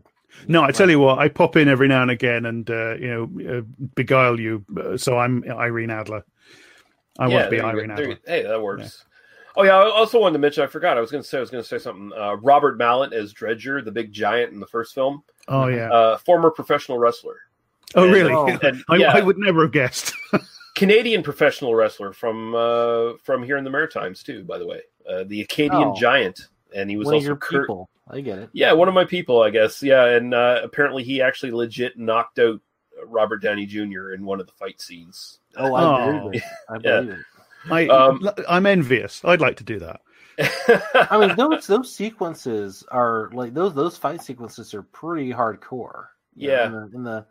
No, I tell you what, I pop in every now and again and uh, you know uh, beguile you. Uh, so I'm Irene Adler. I want to be there you go. Irene There Adler. Hey, that works. Oh yeah, I also wanted to mention. I forgot. I was going to say. I was going to say something. Uh, Robert Maillet as Dredger, the big giant in the first film. Oh yeah. Uh, former professional wrestler. oh and- really? oh, and, (laughs) I, yeah, I would never have guessed. (laughs) Canadian professional wrestler from uh, from here in the Maritimes too. By the way, uh, the Acadian Oh. Giant, and he was One of your Kurt- people. I get it. Yeah, one of my people, I guess. Yeah, and uh, apparently he actually legit knocked out Robert Downey Jr. in one of the fight scenes. Oh, I Oh. believe it. I Yeah. believe it. I, Um, I'm envious. I'd like to do that. (laughs) I mean, those those sequences are like those those fight sequences are pretty hardcore. you know, Yeah. in the, in the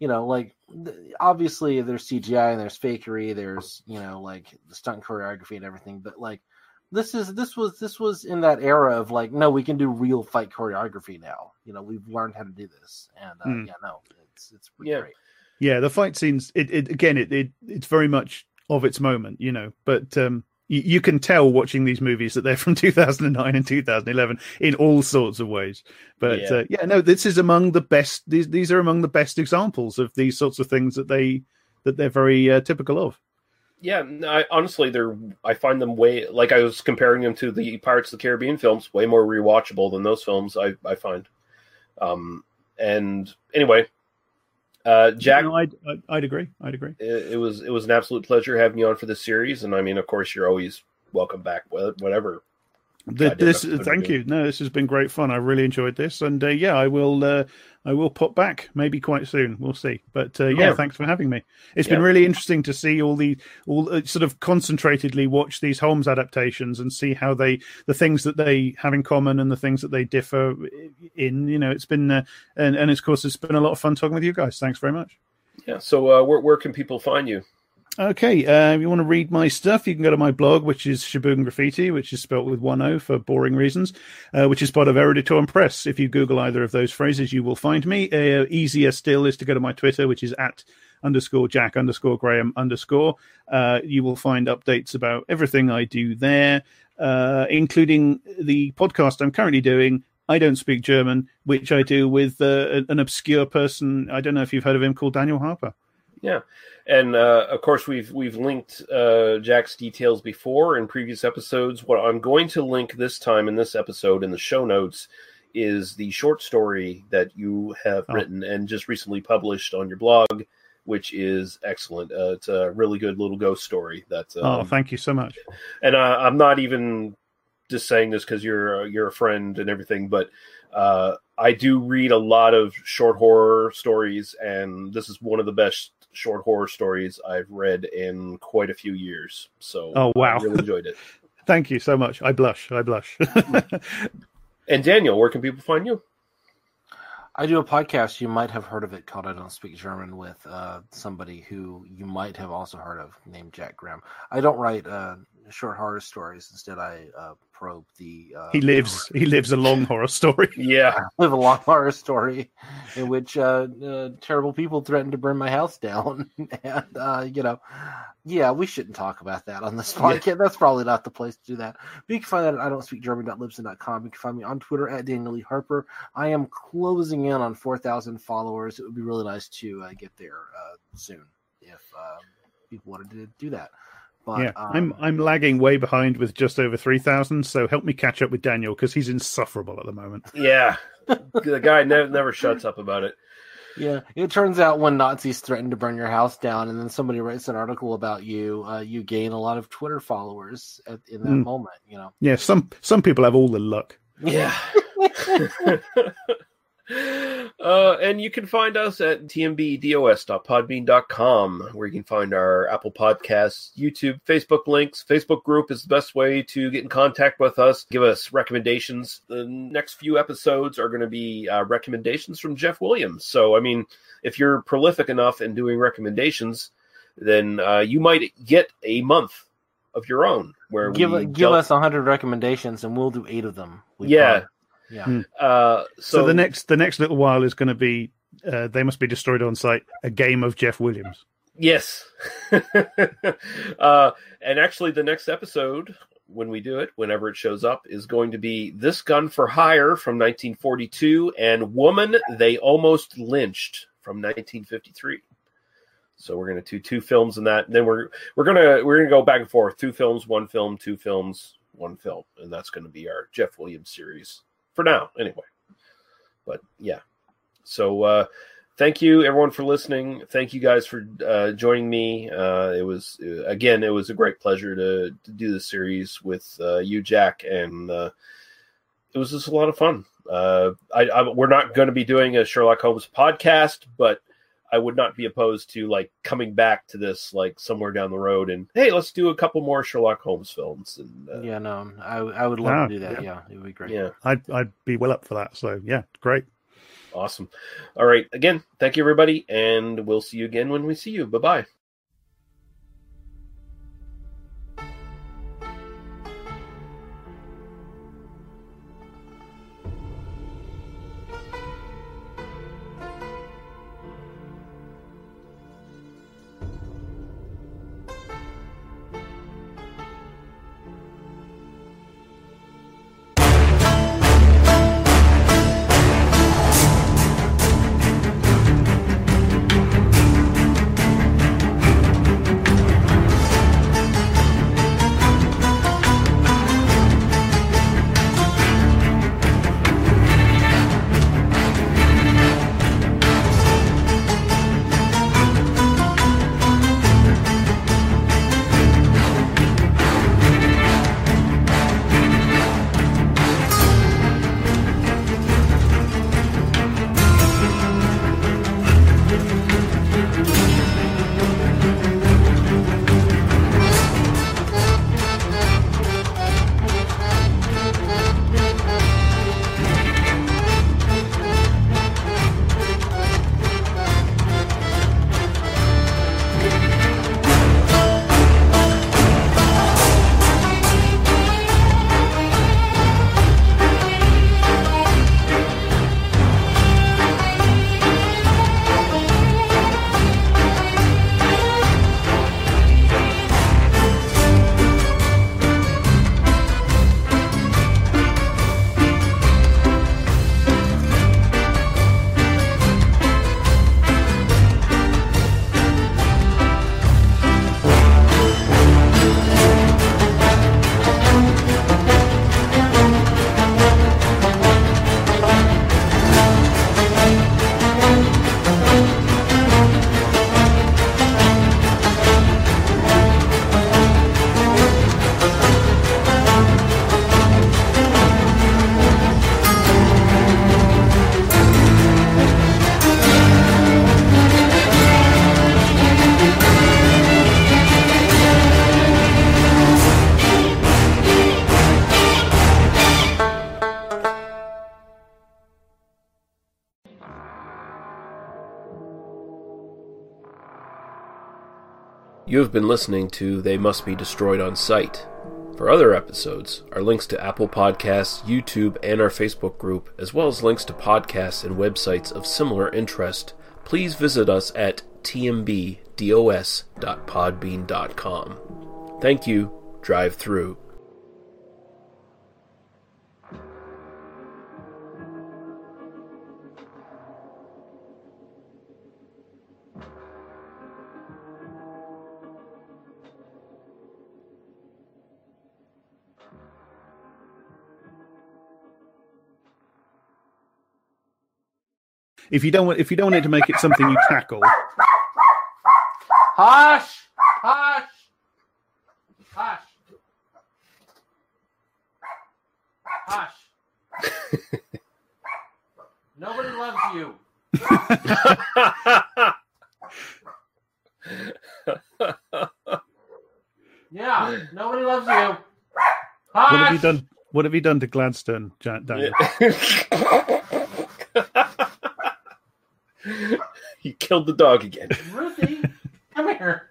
you know like the, obviously there's CGI and there's fakery, there's you know like the stunt choreography and everything, but like this is this was this was in that era of like no, we can do real fight choreography now. You know, we've learned how to do this, and uh, Hmm. yeah, no, it's it's pretty Yeah. great. Yeah, the fight scenes. It, it again. It, it it's very much of its moment, you know. But um, you, you can tell watching these movies that they're from (laughs) 2009 and 2011 in all sorts of ways. But Yeah. uh, yeah, no, this is among the best. These these are among the best examples of these sorts of things that they that they're very uh, typical of. Yeah, I, honestly, they're. I find them way like I was comparing them to the Pirates of the Caribbean films, way more rewatchable than those films. I I find. Um, and anyway, uh, Jack, No, I'd, I'd I'd agree. I'd agree. it, it was it was an absolute pleasure having you on for this series, and I mean, of course, you're always welcome back. Whatever. Th- goddamn this, thank you. No, this has been great fun. I really enjoyed this, and uh, yeah, I will. Uh, I will pop back maybe quite soon. We'll see. But uh, yeah, Yeah. thanks for having me. It's been really interesting to see all the all uh, sort of concentratedly watch these Holmes adaptations and see how they the things that they have in common and the things that they differ in. You know, it's been uh, and and of course it's been a lot of fun talking with you guys. Thanks very much. Yeah. So, uh, where where can people find you? Okay, uh, if you want to read my stuff, you can go to my blog, which is Shabogan Graffiti, which is spelt with one O for boring reasons, uh, which is part of Eruditorum Press. If you Google either of those phrases, you will find me. Uh, easier still is to go to my Twitter, which is at underscore Jack underscore Graham underscore. Uh, you will find updates about everything I do there, uh, including the podcast I'm currently doing. I don't speak German, which I do with uh, an obscure person. I don't know if you've heard of him called Daniel Harper. Yeah, and uh, of course we've we've linked uh, Jack's details before in previous episodes. What I'm going to link this time in this episode in the show notes is the short story that you have Oh. written and just recently published on your blog, which is excellent. Uh, it's a really good little ghost story. That's oh, um, thank you so much. and uh, I'm not even just saying this because you're you're a friend and everything, but uh, I do read a lot of short horror stories, and this is one of the best short horror stories I've read in quite a few years. So, Oh, wow. I really enjoyed it. (laughs) Thank you so much. I blush. I blush. (laughs) And Daniel, where can people find you? I do a podcast. You might have heard of it called "I Don't Speak German" with uh, somebody who you might have also heard of named Jack Graham. I don't write uh, short horror stories. Instead, I uh, probe the. Uh, he lives. He lives a long (laughs) horror story. Yeah, I (laughs) live a long horror story in which uh, uh, terrible people threaten to burn my house down, (laughs) and uh, you know, yeah, we shouldn't talk about that on this podcast. That's probably not the place to do that. But you can find that at I don't speak German.libsyn.com. You can find me on Twitter at Daniel Lee Harper. I am closing in on four thousand followers. It would be really nice to uh, get there uh, soon if uh, people wanted to do that. But yeah, um, I'm I'm lagging way behind with just over three thousand. So help me catch up with Daniel because he's insufferable at the moment. Yeah, (laughs) the guy never never shuts up about it. Yeah, it turns out when Nazis threaten to burn your house down, and then somebody writes an article about you, uh, you gain a lot of Twitter followers at, in that Mm. moment. You know. Yeah, some some people have all the luck. Yeah. (laughs) (laughs) Uh, and you can find us at tmbdos.podbean.com, where you can find our Apple Podcasts, YouTube, Facebook links. Facebook group is the best way to get in contact with us. Give us recommendations. The next few episodes are going to be uh, recommendations from Jeff Williams. So, I mean, if you're prolific enough in doing recommendations, then uh, you might get a month of your own where Give we give us hundred recommendations, and we'll do eight of them. We Yeah. promise. Yeah. Hmm. Uh, So, so, the next the next little while is going to be uh, they must be destroyed on sight. A game of Jeff Williams. Yes. (laughs) uh, and actually, the next episode, when we do it, whenever it shows up, is going to be This Gun for Hire from 1942 and Woman They Almost Lynched from 1953. So we're going to do two films in that. And then we're we're gonna we're gonna go back and forth. Two films, one film, two films, one film, and that's going to be our Jeff Williams series for now, anyway. But yeah, so uh, thank you everyone for listening. Thank you guys for uh, joining me. Uh, it was uh, again, it was a great pleasure to, to do this series with uh, you, Jack, and uh, it was just a lot of fun. Uh, I, I, we're not going to be doing a Sherlock Holmes podcast, but I would not be opposed to like coming back to this like somewhere down the road and hey, let's do a couple more Sherlock Holmes films. And uh, Yeah, no, I I would love Ah, to do that. yeah. Yeah. it would be great. yeah, I'd I'd be well up for that. So yeah, great. awesome. All right, again, thank you everybody, and we'll see you again when we see you. Bye bye. You have been listening to They Must Be Destroyed on Sight. For other episodes, our links to Apple Podcasts, YouTube, and our Facebook group, as well as links to podcasts and websites of similar interest, please visit us at tmbdos.podbean.com. Thank you. Drive through. If you don't want, if you don't want it to make it something you tackle, Hush! Hush! Hush! Hush! (laughs) Nobody loves you. Yeah, nobody loves you. what have you done? What have you done to Gladstone, Ja- Daniel? (laughs) (laughs) you killed the dog again. Ruthie, come here.